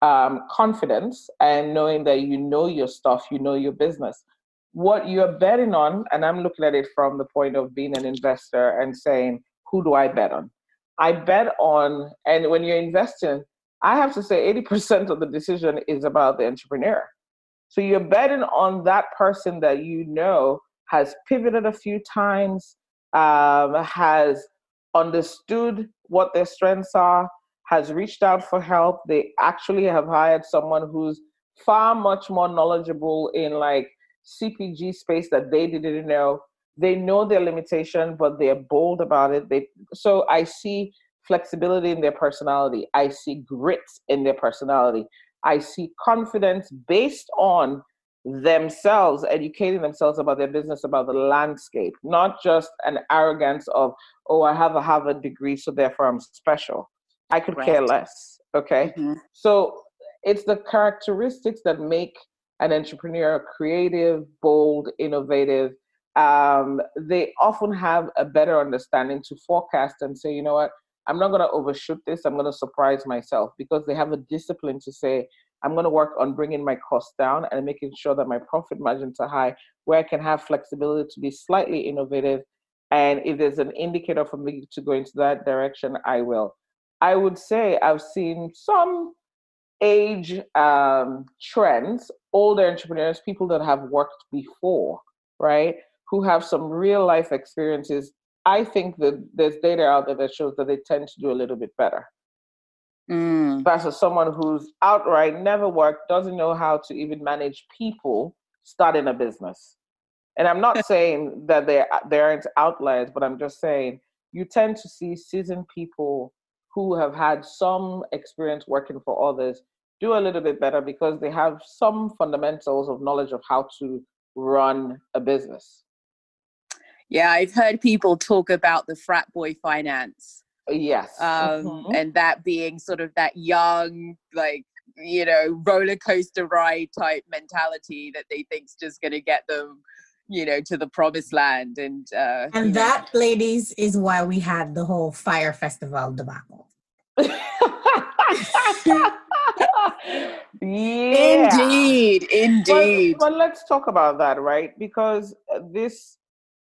um, confidence and knowing that you know your stuff, you know your business. What you're betting on, and I'm looking at it from the point of being an investor and saying, who do I bet on? I bet on, and when you're investing, I have to say 80% of the decision is about the entrepreneur. So you're betting on that person that you know has pivoted a few times, um, has understood what their strengths are, has reached out for help. They actually have hired someone who's far much more knowledgeable in like CPG space that they didn't know. They know their limitation, but they're bold about it. They so I see flexibility in their personality. I see grit in their personality. I see confidence based on themselves educating themselves about their business about the landscape not just an arrogance of oh i have a harvard degree so therefore i'm special I could care less. Okay. Mm-hmm. So it's the characteristics that make an entrepreneur creative, bold, innovative, um, they often have a better understanding to forecast and say, you know what, I'm not going to overshoot this. I'm going to surprise myself because they have a discipline to say, I'm going to work on bringing my costs down and making sure that my profit margins are high, where I can have flexibility to be slightly innovative. And if there's an indicator for me to go into that direction, I will. I would say I've seen some age um, trends, older entrepreneurs, people that have worked before, right, who have some real life experiences. I think that there's data out there that shows that they tend to do a little bit better mm. versus someone who's outright never worked, doesn't know how to even manage people starting a business. And I'm not <laughs> saying that they they aren't outliers, but I'm just saying you tend to see seasoned people who have had some experience working for others do a little bit better because they have some fundamentals of knowledge of how to run a business. Yeah, I've heard people talk about the frat boy finance Yes. Um, mm-hmm. And that being sort of that young, like, you know, roller coaster ride type mentality that they think's just going to get them, you know, to the promised land. And uh, and that, know. ladies, is why we had the whole Fyre Festival debacle. <laughs> yeah. Indeed, indeed. But, but let's talk about that, right? Because this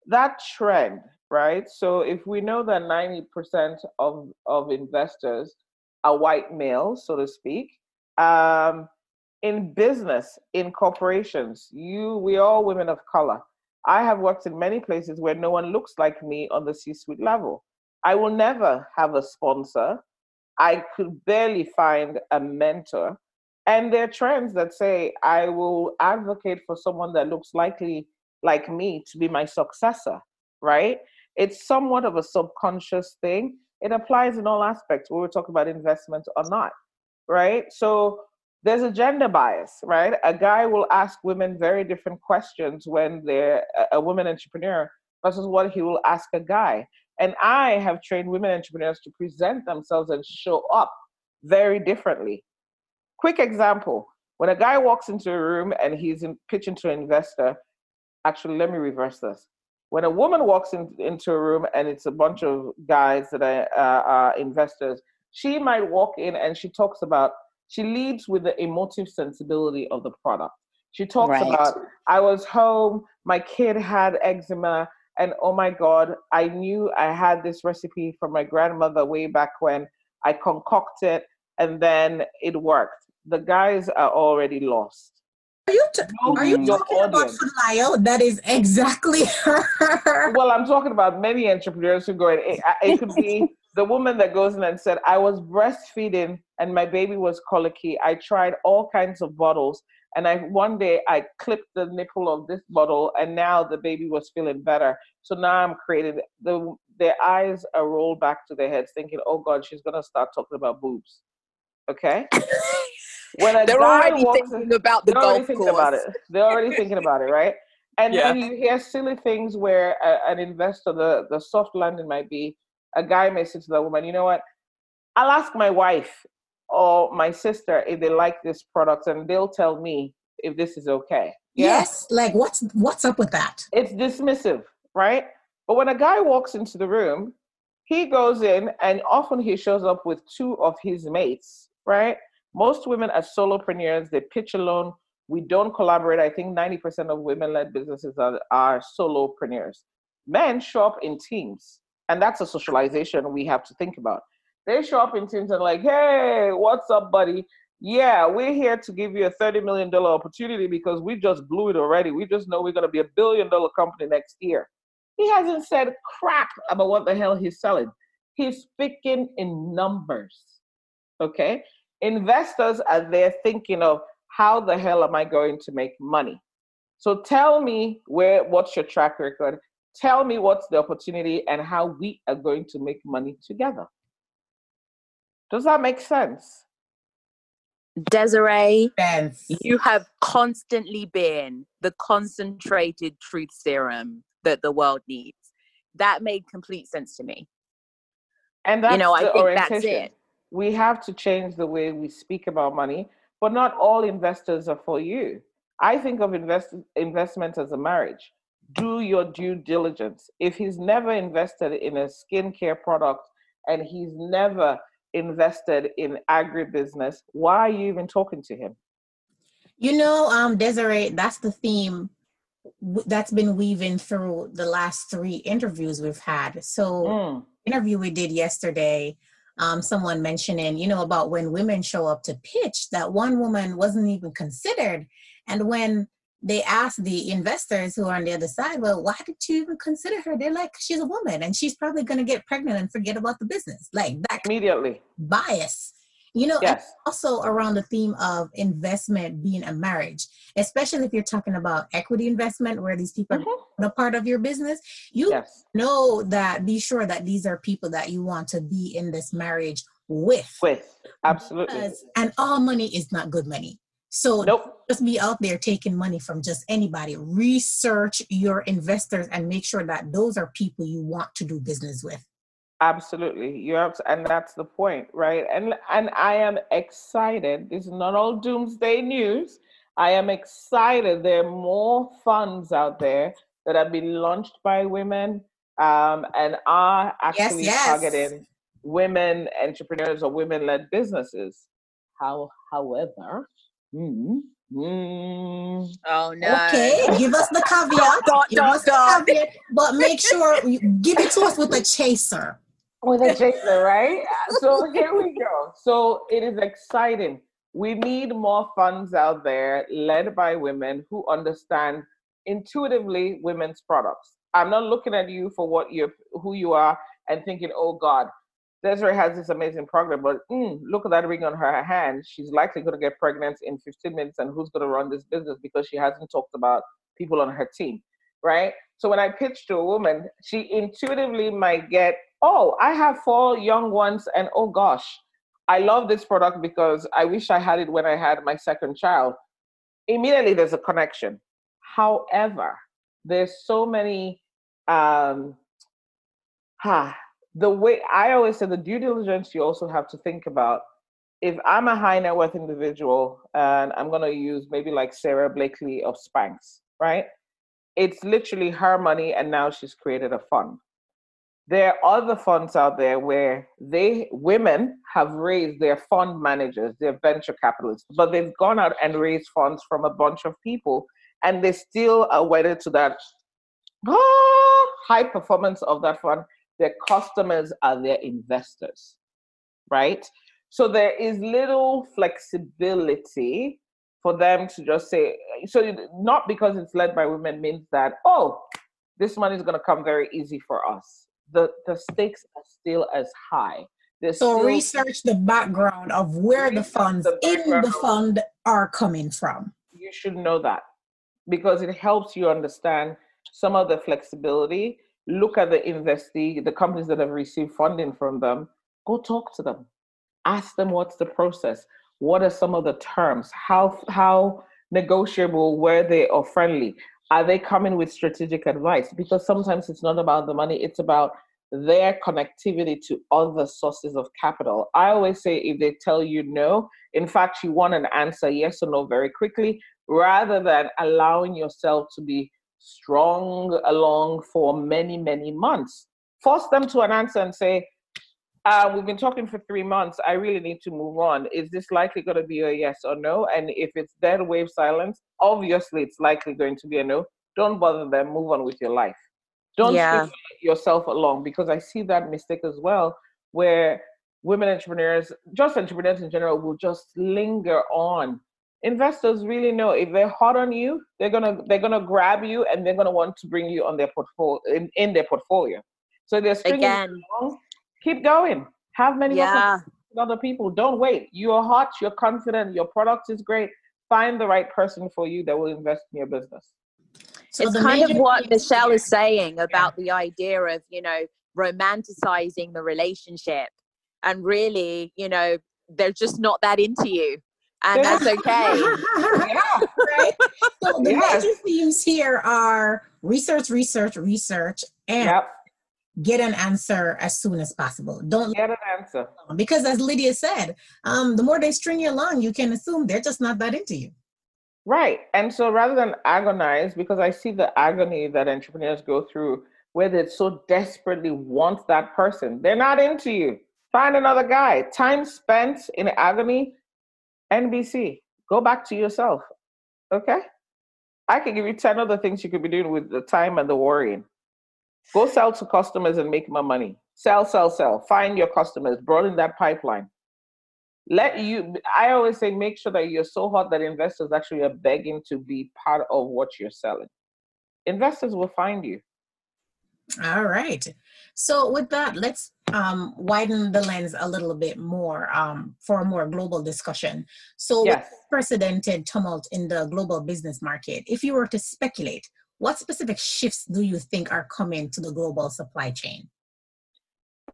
that trend right? So if we know that 90% of, of investors are white males, so to speak, um, in business, in corporations, you we all women of color. I have worked in many places where no one looks like me on the C-suite level. I will never have a sponsor. I could barely find a mentor. And there are trends that say I will advocate for someone that looks likely like me to be my successor, right? it's somewhat of a subconscious thing. It applies in all aspects, whether we're talking about investment or not, right? So there's a gender bias, right? A guy will ask women very different questions when they're a woman entrepreneur versus what he will ask a guy. And I have trained women entrepreneurs to present themselves and show up very differently. Quick example when a guy walks into a room and he's in, pitching to an investor, actually, let me reverse this when a woman walks in, into a room and it's a bunch of guys that are, uh, are investors, she might walk in and she talks about, she leads with the emotive sensibility of the product. She talks right. about, I was home, my kid had eczema, and oh my God, I knew I had this recipe from my grandmother way back when. I concocted and then it worked. The guys are already lost. Are you, t- are you talking audience. about Lyle? That is exactly <laughs> her. Well, I'm talking about many entrepreneurs who go in. It, it could be the woman that goes in and said, I was breastfeeding and my baby was colicky. I tried all kinds of bottles. And I one day I clipped the nipple of this bottle and now the baby was feeling better. So now I'm creating the their eyes are rolled back to their heads thinking, oh God, she's gonna start talking about boobs. Okay? <laughs> when a they're already walks thinking in, about the they're golf course. About it. They're already thinking about it, right? And yeah. then you hear silly things where a, an investor, the, the soft landing might be a guy may say to the woman, you know what? I'll ask my wife or my sister if they like this product and they'll tell me if this is okay. Yeah? Yes. Like what's what's up with that? It's dismissive, right? But when a guy walks into the room, he goes in and often he shows up with two of his mates, right? Most women are solopreneurs, they pitch alone. We don't collaborate. I think 90% of women led businesses are, are solopreneurs. Men show up in teams, and that's a socialization we have to think about. They show up in teams and, like, hey, what's up, buddy? Yeah, we're here to give you a $30 million opportunity because we just blew it already. We just know we're going to be a billion dollar company next year. He hasn't said crap about what the hell he's selling. He's speaking in numbers. Okay investors are there thinking of how the hell am I going to make money? So tell me where what's your track record? Tell me what's the opportunity and how we are going to make money together. Does that make sense? Desiree, yes. you have constantly been the concentrated truth serum that the world needs. That made complete sense to me. And that's you know, I think that's it we have to change the way we speak about money, but not all investors are for you. I think of invest, investment as a marriage. Do your due diligence. If he's never invested in a skincare product and he's never invested in agribusiness, why are you even talking to him? You know, um, Desiree, that's the theme that's been weaving through the last three interviews we've had. So, mm. interview we did yesterday, um, someone mentioning, you know, about when women show up to pitch, that one woman wasn't even considered, and when they asked the investors who are on the other side, well, why did you even consider her? They're like, she's a woman and she's probably going to get pregnant and forget about the business. Like that immediately bias you know yes. also around the theme of investment being a marriage especially if you're talking about equity investment where these people mm-hmm. are a part of your business you yes. know that be sure that these are people that you want to be in this marriage with with absolutely because, and all money is not good money so nope. just be out there taking money from just anybody research your investors and make sure that those are people you want to do business with Absolutely, you have, and that's the point, right? And and I am excited. This is not all doomsday news. I am excited. There are more funds out there that have been launched by women um, and are actually yes, yes. targeting women entrepreneurs or women-led businesses. How, however, mm, Mm. Oh no! Okay, give us the <laughs> caveat. dot, dot, dot. Caveat, but make sure you give it to us with a chaser with a chaser, right? So here we go. So it is exciting. We need more funds out there led by women who understand intuitively women's products. I'm not looking at you for what you're who you are and thinking, oh God, Desiree has this amazing program, but mm, look at that ring on her hand. She's likely going to get pregnant in 15 minutes, and who's going to run this business because she hasn't talked about people on her team, right? So when I pitch to a woman, she intuitively might get oh, I have four young ones, and oh gosh, I love this product because I wish I had it when I had my second child. Immediately, there's a connection. However, there's so many. Um, ha, <sighs> the way I always say the due diligence you also have to think about. If I'm a high net worth individual and I'm going to use maybe like Sara Blakely of Spanx, right? It's literally her money, and now she's created a fund there are other funds out there where they women have raised their fund managers their venture capitalists but they've gone out and raised funds from a bunch of people and they still are wedded to that oh, <gasps> high performance of that fund their customers are their investors right so there is little flexibility for them to just say so not because it's led by women means that oh this money is going to come very easy for us the the stakes are still as high. There's so research the background of where the funds the in the fund are coming from. You should know that because it helps you understand some of the flexibility. Look at the investee, the companies that have received funding from them. Go talk to them. Ask them what's the process. What are some of the terms? How how negotiable were they or friendly? are they coming with strategic advice? Because sometimes it's not about the money, it's about their connectivity to other sources of capital. I always say if they tell you no, in fact, you want an answer yes or no very quickly, rather than allowing yourself to be strong along for many, many months. Force them to an answer and say, uh, we've been talking for three months. I really need to move on. Is this likely going to be a yes or no? And if it's dead wave silence, obviously it's likely going to be a no. Don't bother them. Move on with your life. Don't yeah. yourself along because I see that mistake as well, where women entrepreneurs, just entrepreneurs in general, will just linger on. Investors really know if they're hot on you, they're gonna they're gonna grab you and they're gonna want to bring you on their portfolio in, in their portfolio. So they're stringing Again. along keep going. Have many yeah. other people. Don't wait. You're hot, you're confident, your product is great. Find the right person for you that will invest in your business. So it's kind of what Michelle is saying about the idea of, you know, romanticizing the relationship. And really, you know, they're just not that into you. And that's okay. <laughs> yeah. Right? So the yes. major themes here are research, research, research, and yep get an answer as soon as possible. Don't get an answer. Because as Lydia said, um, the more they string you along, you can assume they're just not that into you. Right. And so rather than agonize, because I see the agony that entrepreneurs go through where they so desperately want that person, they're not into you. Find another guy. Time spent in agony, NBC. Go back to yourself. Okay? I can give you 10 other things you could be doing with the time and the worrying. Go sell to customers and make more money. Sell, sell, sell. Find your customers, broaden that pipeline. Let you, I always say, make sure that you're so hot that investors actually are begging to be part of what you're selling. Investors will find you. All right. So with that, let's um, widen the lens a little bit more um, for a more global discussion. So yes. unprecedented tumult in the global business market, if you were to speculate, what specific shifts do you think are coming to the global supply chain?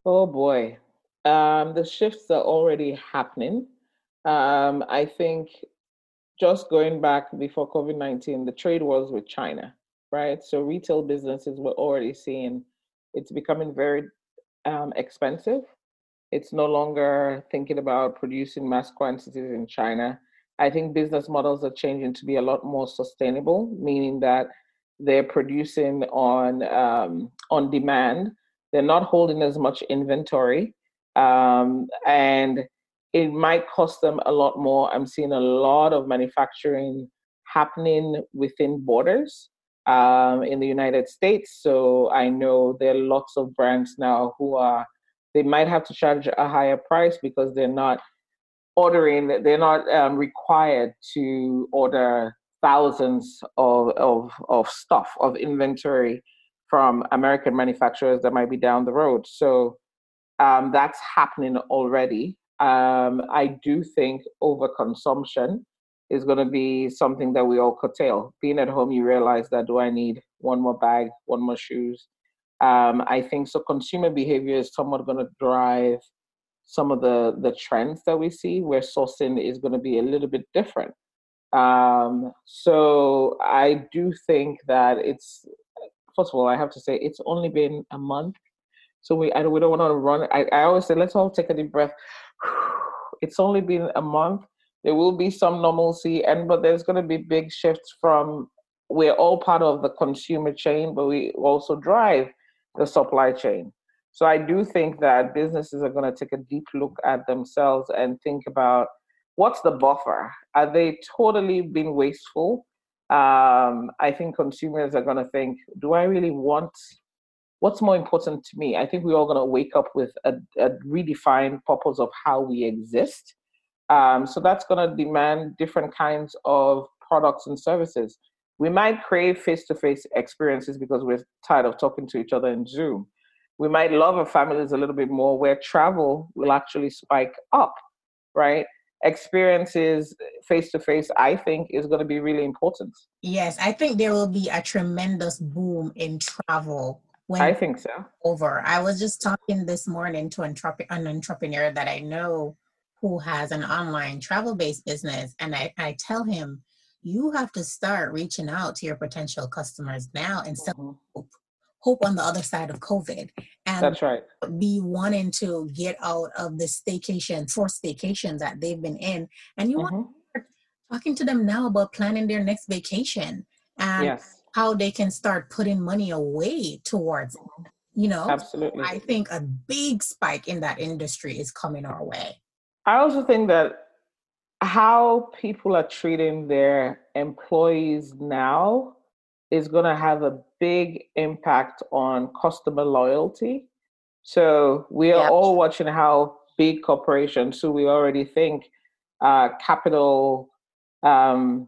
Oh boy, um, the shifts are already happening. Um, I think just going back before COVID 19, the trade wars with China right? So retail businesses we're already seeing it's becoming very um, expensive. It's no longer thinking about producing mass quantities in China. I think business models are changing to be a lot more sustainable, meaning that they're producing on um, on demand. They're not holding as much inventory, um, and it might cost them a lot more. I'm seeing a lot of manufacturing happening within borders um, in the United States. So I know there are lots of brands now who are, they might have to charge a higher price because they're not ordering, they're not um, required to order thousands of, of, of stuff, of inventory from American manufacturers that might be down the road. So um, that's happening already. Um, I do think overconsumption is going to be something that we all curtail. Being at home, you realize that do I need one more bag, one more shoes? Um, I think so. Consumer behavior is somewhat going to drive some of the the trends that we see, where sourcing is going to be a little bit different. Um, so I do think that it's first of all, I have to say it's only been a month, so we I, we don't want to run. I, I always say let's all take a deep breath. <sighs> It's only been a month there will be some normalcy and but there's going to be big shifts from we're all part of the consumer chain but we also drive the supply chain. So i do think that businesses are going to take a deep look at themselves and think about what's the buffer? Are they totally being wasteful? Um, i think consumers are going to think do i really want what's more important to me? I think we're all going to wake up with a, a redefined purpose of how we exist um, so that's going to demand different kinds of products and services. We might crave face to face experiences because we're tired of talking to each other in Zoom. We might love our families a little bit more where travel will actually spike up, right? Experiences face to face, I think, is going to be really important. Yes, I think there will be a tremendous boom in travel when I think so. Over. I was just talking this morning to an entrepreneur that I know who has an online travel based business. And I, I tell him, you have to start reaching out to your potential customers now and sell mm-hmm. hope, hope on the other side of COVID. And that's right. Be wanting to get out of the staycation, forced staycations that they've been in. And you mm-hmm. want to talking to them now about planning their next vacation and yes. how they can start putting money away towards it. You know, absolutely. I think a big spike in that industry is coming our way. I also think that how people are treating their employees now is going to have a big impact on customer loyalty. So we are yep. all watching how big corporations, who we already think uh, capital, um,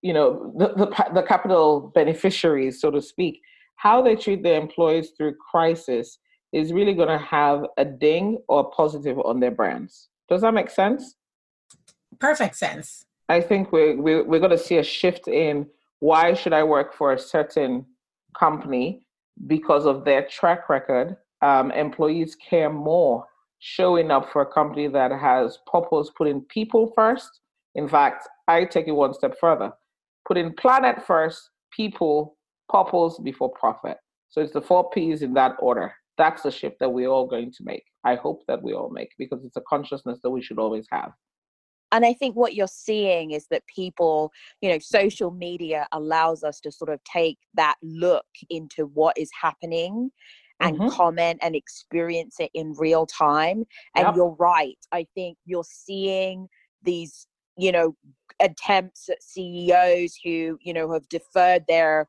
you know, the, the, the capital beneficiaries, so to speak, how they treat their employees through crisis is really going to have a ding or positive on their brands. Does that make sense? Perfect sense. I think we're, we're, we're going to see a shift in why should I work for a certain company because of their track record. Um, employees care more showing up for a company that has purpose, putting people first. In fact, I take it one step further, putting planet first, people, purpose before profit. So it's the four P's in that order that's the shift that we're all going to make. I hope that we all make because it's a consciousness that we should always have. and i think what you're seeing is that people you know social media allows us to sort of take that look into what is happening and mm-hmm. comment and experience it in real time and yep. you're right i think you're seeing these you know attempts at ceos who you know have deferred their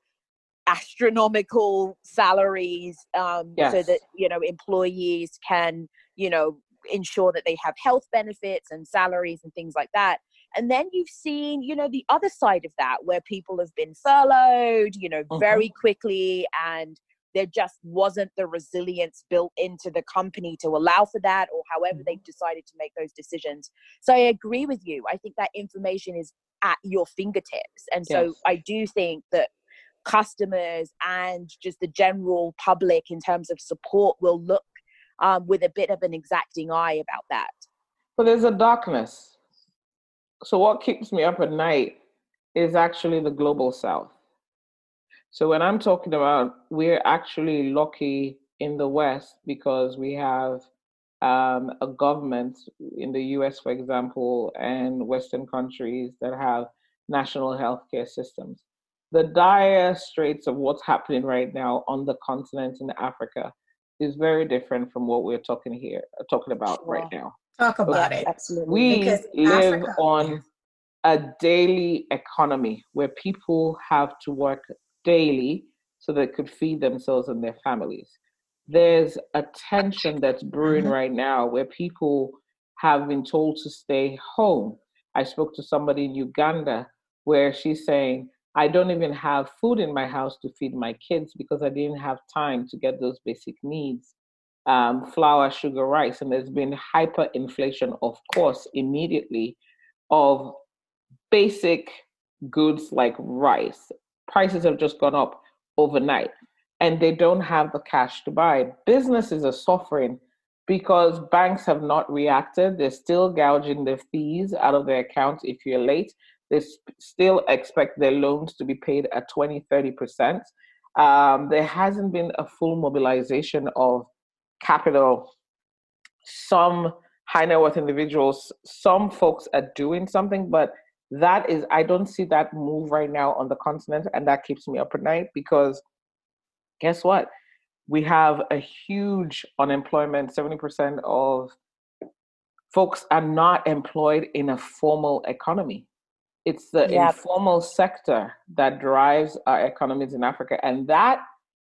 astronomical salaries um, yes. so that you know employees can you know ensure that they have health benefits and salaries and things like that and then you've seen you know the other side of that where people have been furloughed you know mm-hmm. very quickly and there just wasn't the resilience built into the company to allow for that or however mm-hmm. they've decided to make those decisions so i agree with you i think that information is at your fingertips and so yes. i do think that customers and just the general public in terms of support will look um, with a bit of an exacting eye about that. But there's a darkness. So, what keeps me up at night is actually the global south. So, when I'm talking about we're actually lucky in the West because we have um, a government in the US, for example, and Western countries that have national healthcare systems. The dire straits of what's happening right now on the continent in Africa is very different from what we're talking here talking about sure. right now. Talk about it. Absolutely. We because live Africa, on a daily economy where people have to work daily so they could feed themselves and their families. There's a tension that's brewing mm-hmm. right now where people have been told to stay home. I spoke to somebody in Uganda where she's saying, I don't even have food in my house to feed my kids because I didn't have time to get those basic needs um, flour, sugar, rice. And there's been hyperinflation, of course, immediately of basic goods like rice. Prices have just gone up overnight and they don't have the cash to buy. Businesses are suffering because banks have not reacted. They're still gouging the fees out of their accounts if you're late. They still expect their loans to be paid at 20, 30%. Um, there hasn't been a full mobilization of capital. Some high net worth individuals, some folks are doing something, but that is, I don't see that move right now on the continent, and that keeps me up at night because guess what? We have a huge unemployment. 70% of folks are not employed in a formal economy. It's the informal sector that drives our economies in Africa, and that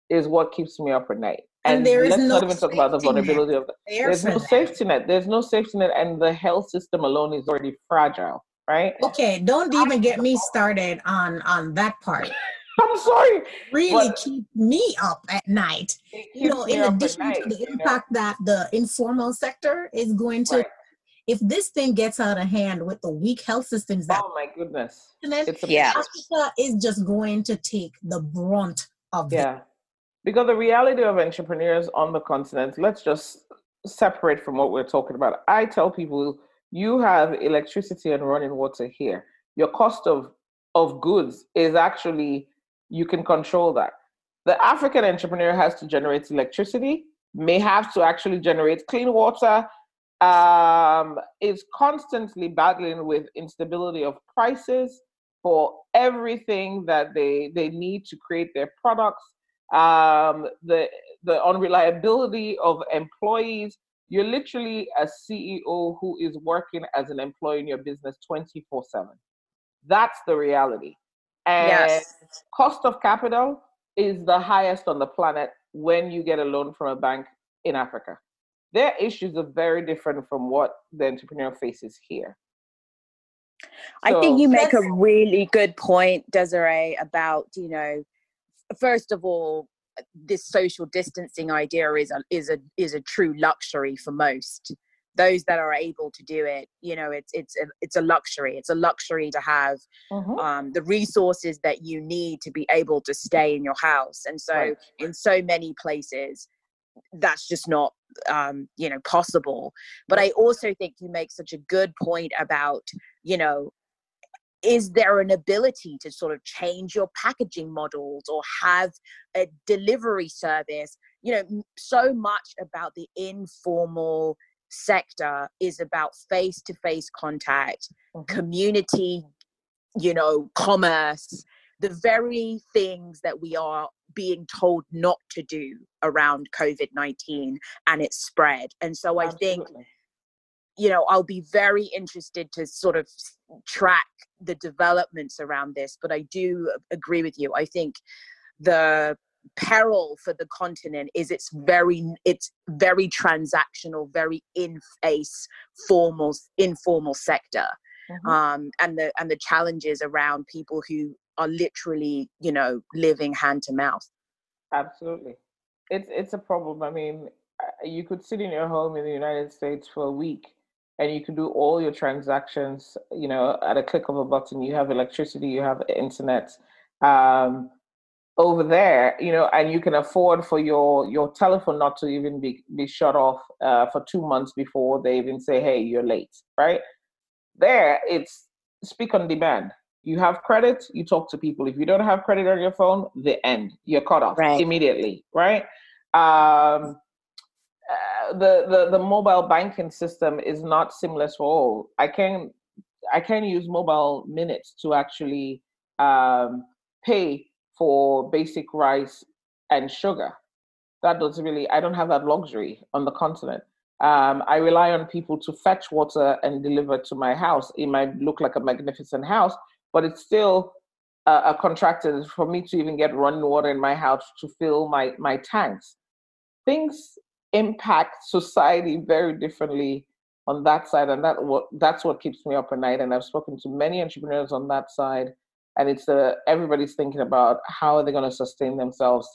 is what keeps me up at night. And, and there is let's no not even talk about the vulnerability of the, there's no safety net. There's no safety net, and the health system alone is already fragile, right? Okay, don't even get me <laughs> started on on that part. I'm sorry. Really keep me up at night. You know, in addition night, to the impact know? that the informal sector is going to right if this thing gets out of hand with the weak health systems that oh my goodness. It's yeah. Africa is just going to take the brunt of yeah. It. because the reality of entrepreneurs on the continent let's just separate from what we're talking about. I tell people you have electricity and running water here. Your cost of of goods is actually you can control that. The african entrepreneur has to generate electricity may have to actually generate clean water um, is constantly battling with instability of prices for everything that they they need to create their products. Um, the the unreliability of employees. You're literally a CEO who is working as an employee in your business 24 7. That's the reality. And yes. cost of capital is the highest on the planet when you get a loan from a bank in Africa their issues are very different from what the entrepreneur faces here. I think you make a really good point, Desiree, about, you know, first of all, this social distancing idea is a, is a is a true luxury for most those that are able to do it you know it's it's a, it's a luxury it's a luxury to have mm-hmm. um, the resources that you need to be able to stay in your house and so right. in so many places that's just not um, you know possible but i also think you make such a good point about you know is there an ability to sort of change your packaging models or have a delivery service you know so much about the informal sector is about face to face contact, mm-hmm. community, you know, commerce, the very things that we are being told not to do around COVID 19 and its spread. And so Absolutely. I think, you know, I'll be very interested to sort of track the developments around this, but I do agree with you. I think the peril for the continent is it's very it's very transactional very in face formal informal sector mm-hmm. um and the and the challenges around people who are literally you know living hand to mouth. Absolutely. It's it's a problem. I mean you could sit in your home in the united states for a week and you can do all your transactions you know at a click of a button. You have electricity you have internet um, over there you know and you can afford for your your telephone not to even be be shut off uh, for two months before they even say hey you're late right? There it's speak on demand you have credit, you talk to people. If you don't have credit on your phone, the end. You're cut off right. immediately, right? Um, uh, the, the the mobile banking system is not seamless for all. I can I can use mobile minutes to actually um, pay for basic rice and sugar. That does really I don't have that luxury on the continent. Um, I rely on people to fetch water and deliver to my house. It might look like a magnificent house, but it's still uh, a contractor for me to even get running water in my house to fill my my tanks. Things impact society very differently on that side, and that what that's what keeps me up at night. And I've spoken to many entrepreneurs on that side, and it's uh, everybody's thinking about how are they going to sustain themselves.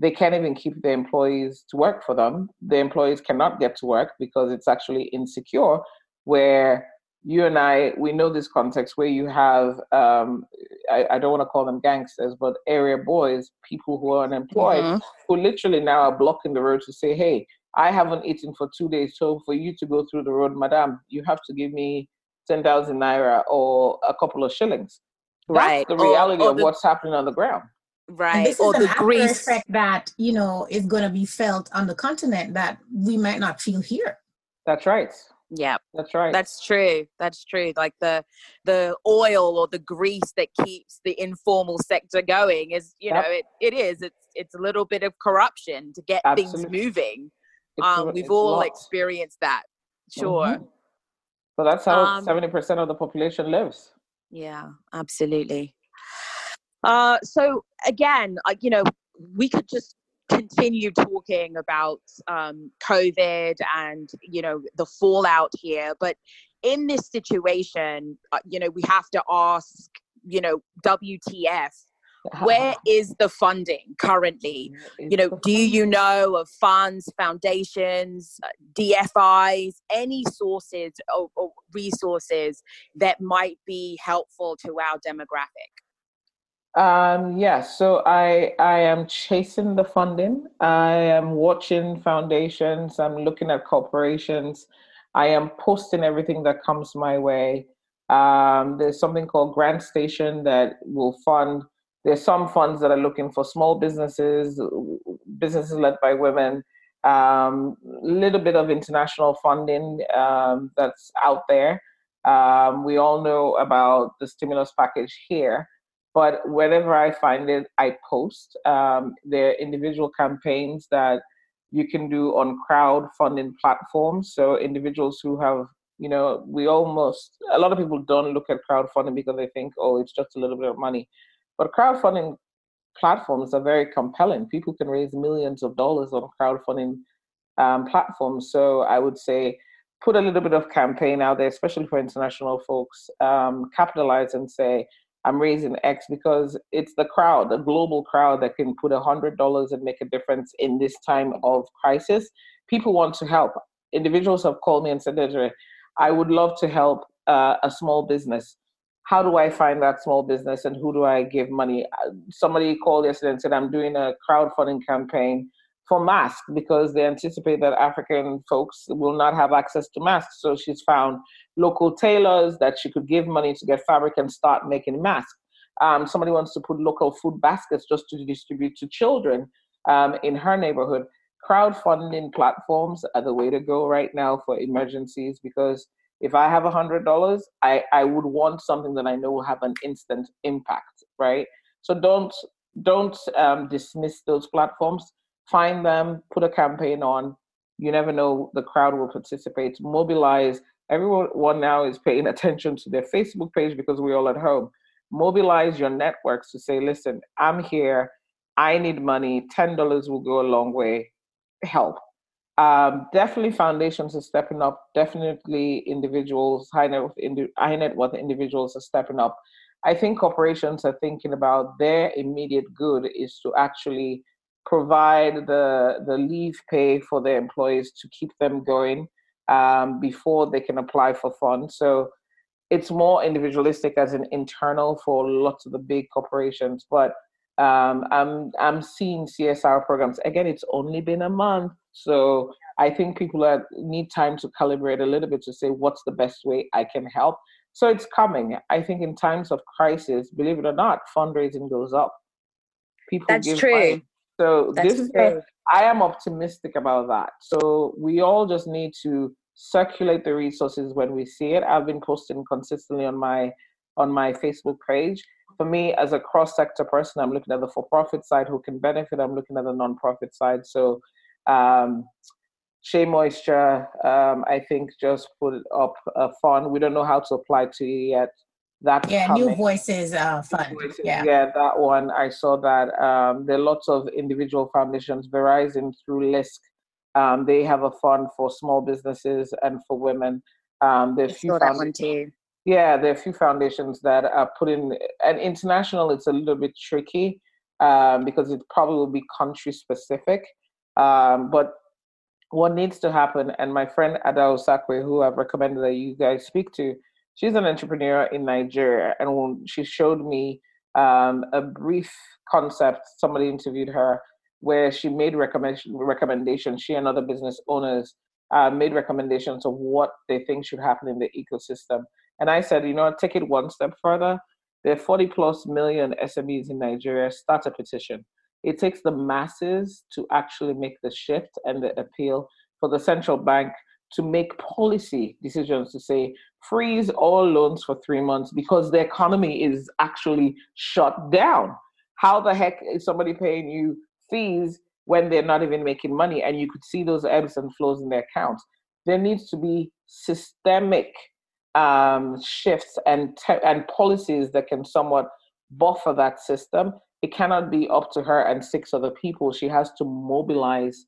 They can't even keep their employees to work for them. The employees cannot get to work because it's actually insecure. Where you and I, we know this context where you have, um, I, I, don't want to call them gangsters, but area boys, people who are unemployed, mm-hmm. who literally now are blocking the road to say, hey, I haven't eaten for two days. So for you to go through the road, madam, you have to give me 10,000 naira or a couple of shillings. That's right. the reality or, or of the, what's happening on the ground. Right. And this or is the grease effect that, you know, is going to be felt on the continent that we might not feel here. That's right. Yeah. That's right. That's true. That's true. Like the the oil or the grease that keeps the informal sector going is, you yep. know, it, it is. It's it's a little bit of corruption to get Absolutely. things moving. It's, um, we've all experienced that. Sure. Mm-hmm. So that's how um, seventy um, percent of the population lives. Yeah, absolutely. Uh, so again, uh, you know, we could just continue talking about um, COVID and you know the fallout here, but in this situation, uh, you know, we have to ask, you know, WTF <laughs> where is the funding currently? You know do you know of funds foundations dfis any sources or, or, resources that might be helpful to our demographic um, yeah, so I I am chasing the funding. I am watching foundations. I'm looking at corporations. I am posting everything that comes my way. Um, there's something called GrantStation that will fund. There's some funds that are looking for small businesses, businesses led by women. A um, little bit of international funding um, that's out there. Um, we all know about the stimulus package here. But whenever I find it, I post. Um, there are individual campaigns that you can do on crowdfunding platforms. So individuals who have, you know, we almost a lot of people don't look at crowdfunding because they think, oh, it's just a little bit of money. But crowdfunding platforms are very compelling. People can raise millions of dollars on crowdfunding um, platforms. So I would say put a little bit of campaign out there, especially for international folks. Um, capitalize and say, I'm raising X because it's the crowd, the global crowd that can put a hundred dollars and make a difference in this time of crisis. People want to help. Individuals have called me and said, I would love to help uh, a small business. How do I find that small business and who do I give money? Uh, somebody called yesterday and said, I'm doing a crowdfunding campaign for masks because they anticipate that African folks will not have access to masks. So she's found local tailors that she could give money to get fabric and start making masks. Um, somebody wants to put local food baskets just to distribute to children um, in her neighborhood. crowdfunding platforms are the way to go right now for emergencies because if I have a hundred dollars, I, I would want something that I know will have an instant impact, right? So don't don't um, dismiss those platforms. Find them, put a campaign on. You never know the crowd will participate. Mobilize. Everyone now is paying <laughs> attention to their Facebook page because we're all at home. Mobilize your networks to say, listen, I'm here. I need money. $10 will go a long way. Help. Um, definitely foundations are stepping up. Definitely individuals, high net, worth, high net worth individuals are stepping up. I think corporations are thinking about their immediate good is to actually provide the the leave pay for their employees to keep them going um, before they can apply for funds. So it's more individualistic as an internal for lots of the big corporations, but um, I'm I'm seeing CSR programs. Again, it's only been a month, so I think people are, need time to calibrate a little bit to say what's the best way I can help. So it's coming. I think in times of crisis, believe it or not, fundraising goes up. People That's true. Money. So That's this is a, I am optimistic about that. So we all just need to circulate the resources when we see it. I've been posting consistently on my on my Facebook page for me as a cross sector person, I'm looking at the for profit side who can benefit. I'm looking at the non-profit side. So um, Shea Moisture, um, I think, just put up a fund. We don't know how to apply to it yet. That yeah, coming. New Voices uh, fund. Voices, yeah. yeah, that one. I saw that. Um, there are lots of individual foundations. Verizon through LISC, um, they have a fund for small businesses and for women. Um, there are few saw that one too. Yeah, there are a few foundations that are put in, and international, it's a little bit tricky um, because it probably will be country specific. Um, but what needs to happen, and my friend Ada Osakwe, who I've recommended that you guys speak to, she's an entrepreneur in Nigeria, and she showed me um, a brief concept, somebody interviewed her where she made recommendation recommendations. She and other business owners uh, made recommendations of what they think should happen in the ecosystem. And I said, you know, take it one step further. There are 40 plus million SMEs in Nigeria. Start a petition. It takes the masses to actually make the shift and the appeal for the central bank to make policy decisions to say freeze all loans for three months because the economy is actually shut down. How the heck is somebody paying you fees when they're not even making money and you could see those ebbs and flows in their accounts? There needs to be systemic um, shifts and te- and policies that can somewhat buffer that system. It cannot be up to her and six other people. She has to mobilize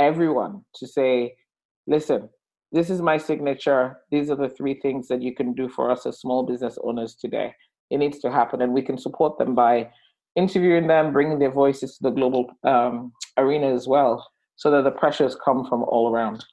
everyone to say, listen, this is my signature. These are the three things that you can do for us as small business owners today. It needs to happen, and we can support them by interviewing them, bringing their voices to the global um, arena as well, so that the pressures come from all around.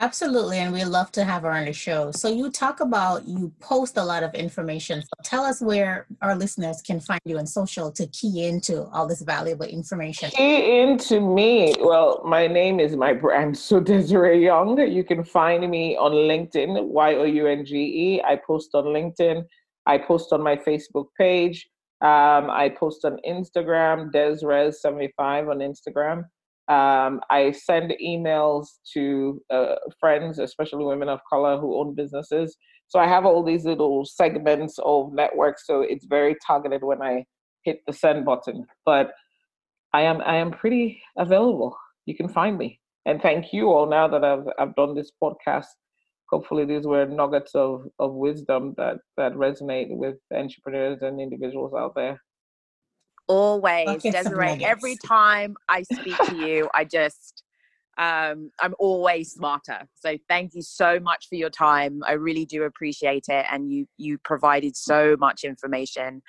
Absolutely, and we love to have her on the show. So you talk about you post a lot of information. So tell us where our listeners can find you on social to key into all this valuable information. Key into me. Well, my name is my brand, so <laughs> Desiree Young. You can find me on LinkedIn, Y O U N G E. I post on LinkedIn. I post on my Facebook page. Um, I post on Instagram, Desres75 on Instagram. Um, I send emails to uh, friends, especially women of color who own businesses. So I have all these little segments of networks. So it's very targeted when I hit the send button. But I am I am pretty available. You can find me. And thank you all. Now that I've I've done this podcast, hopefully these were nuggets of, of wisdom that that resonate with entrepreneurs and individuals out there. Always, Desiree. Every time I speak to <laughs> you, I just um, I'm always smarter. So thank you so much for your time. I really do appreciate it, and you you provided so much information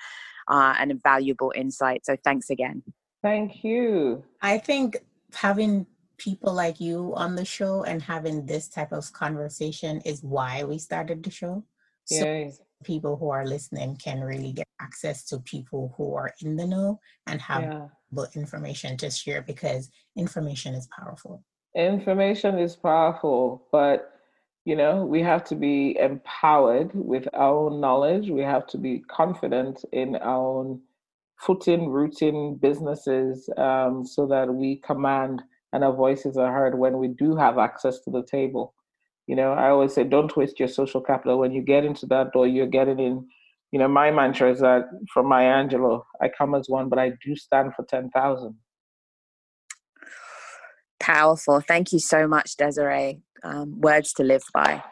uh, and valuable insight. So thanks again. Thank you. I think having people like you on the show and having this type of conversation is why we started the show. So people who are listening can really get access to people who are in the know and have yeah. information to share because information is powerful. Information is powerful, but you know, we have to be empowered with our own knowledge. We have to be confident in our own footing, rooting businesses um, so that we command and our voices are heard when we do have access to the table. You know, I always say, don't waste your social capital. When you get into that door, you're getting in. You know, my mantra is that from Maya Angelou, I come as one, but I do stand for 10,000. Powerful. Thank you so much, Desiree. Um, words to live by.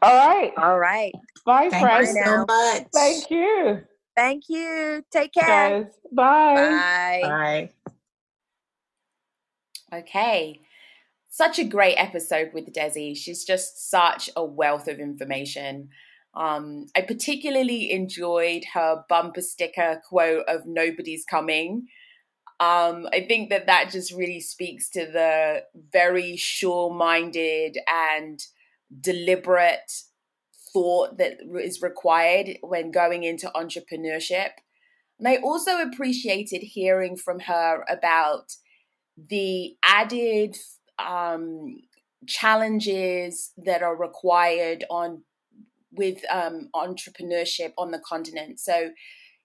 All right. All right. Bye, Thank friends. you so much. Thank you. Thank you. Take care. Guys, bye. Bye. Bye. Okay. Such a great episode with Desi. She's just such a wealth of information. Um, I particularly enjoyed her bumper sticker quote of "Nobody's coming." Um, I think that that just really speaks to the very sure-minded and deliberate thought that is required when going into entrepreneurship. And I also appreciated hearing from her about the added um, challenges that are required on with um, entrepreneurship on the continent. So,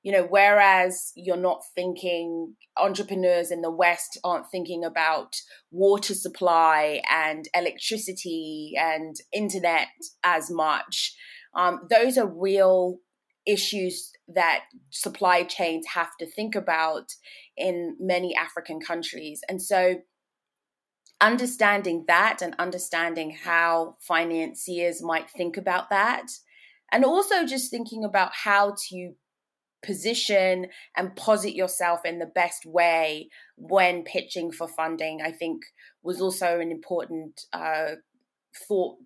you know, whereas you're not thinking, entrepreneurs in the West aren't thinking about water supply and electricity and internet as much. Um, those are real issues that supply chains have to think about in many African countries. And so, understanding that and understanding how financiers might think about that, and also just thinking about how to position and posit yourself in the best way when pitching for funding, I think was also an important uh, thought,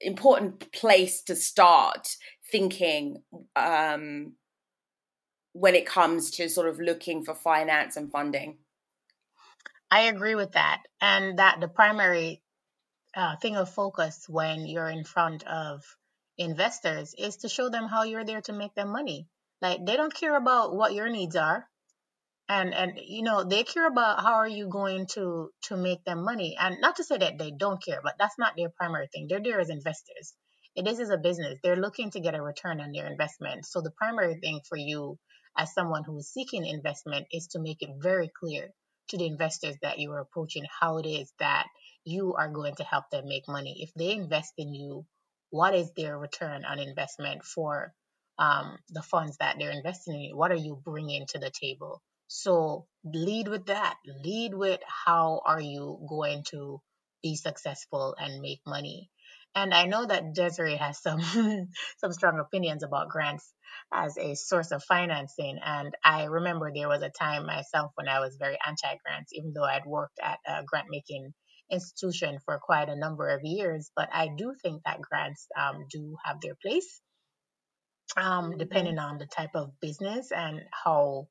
important place to start thinking um, when it comes to sort of looking for finance and funding. I agree with that. And that the primary uh, thing of focus when you're in front of investors is to show them how you're there to make them money. Like they don't care about what your needs are. And and you know, they care about how are you going to to make them money. And not to say that they don't care, but that's not their primary thing. They're there as investors. It is as a business. They're looking to get a return on their investment. So the primary thing for you as someone who is seeking investment is to make it very clear to the investors that you are approaching how it is that you are going to help them make money. If they invest in you, what is their return on investment for um, the funds that they're investing in you? What are you bringing to the table? So lead with that. Lead with how are you going to be successful and make money. And I know that Desiree has some <laughs> some strong opinions about grants as a source of financing. And I remember there was a time myself when I was very anti-grants, even though I'd worked at a grant making institution for quite a number of years. But I do think that grants um, do have their place, um, mm-hmm. depending on the type of business and how.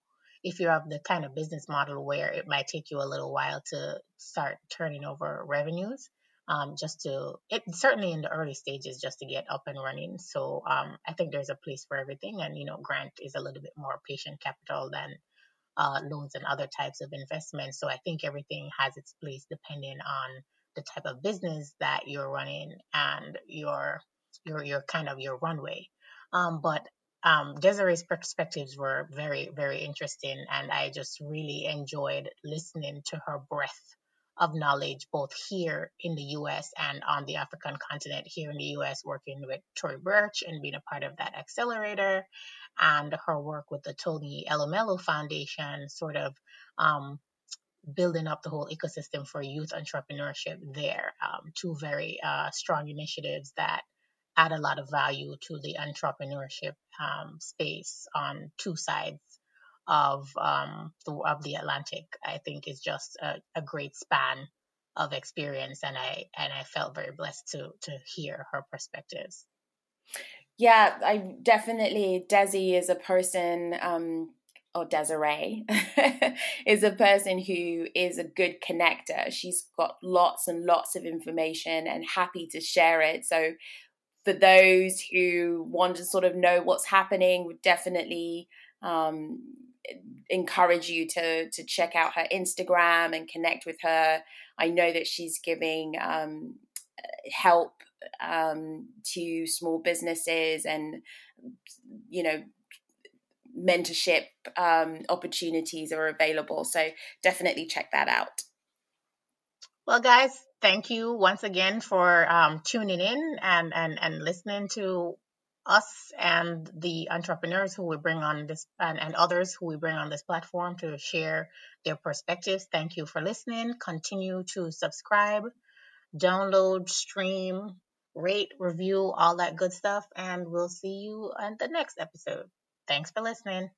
If you have the kind of business model where it might take you a little while to start turning over revenues, um, just to it certainly in the early stages just to get up and running. So um, I think there's a place for everything, and you know, grant is a little bit more patient capital than uh, loans and other types of investments. So I think everything has its place depending on the type of business that you're running and your your your kind of your runway. Um, but um, Desiree's perspectives were very very interesting, and I just really enjoyed listening to her breadth of knowledge both here in the US and on the African continent. Here in the US, working with Tory Burch and being a part of that accelerator, and her work with the Tony Elumelu Foundation, sort of um, building up the whole ecosystem for youth entrepreneurship there. Um, two very uh, strong initiatives that add a lot of value to the entrepreneurship um, space on two sides of um, the of the Atlantic, I think is just a, a great span of experience, and I and I felt very blessed to to hear her perspectives. Yeah, I definitely Desi is a person. Um, or Desiree <laughs> is a person who is a good connector. She's got lots and lots of information and happy to share it. So, for those who want to sort of know what's happening, would definitely um, encourage you to to check out her Instagram and connect with her. I know that she's giving um, help um, to small businesses and you know mentorship um, opportunities are available. So definitely check that out. Well, guys, thank you once again for um, tuning in and, and, and listening to us and the entrepreneurs who we bring on this and, and others who we bring on this platform to share their perspectives. Thank you for listening. Continue to subscribe, download, stream, rate, review, all that good stuff. And we'll see you on the next episode. Thanks for listening.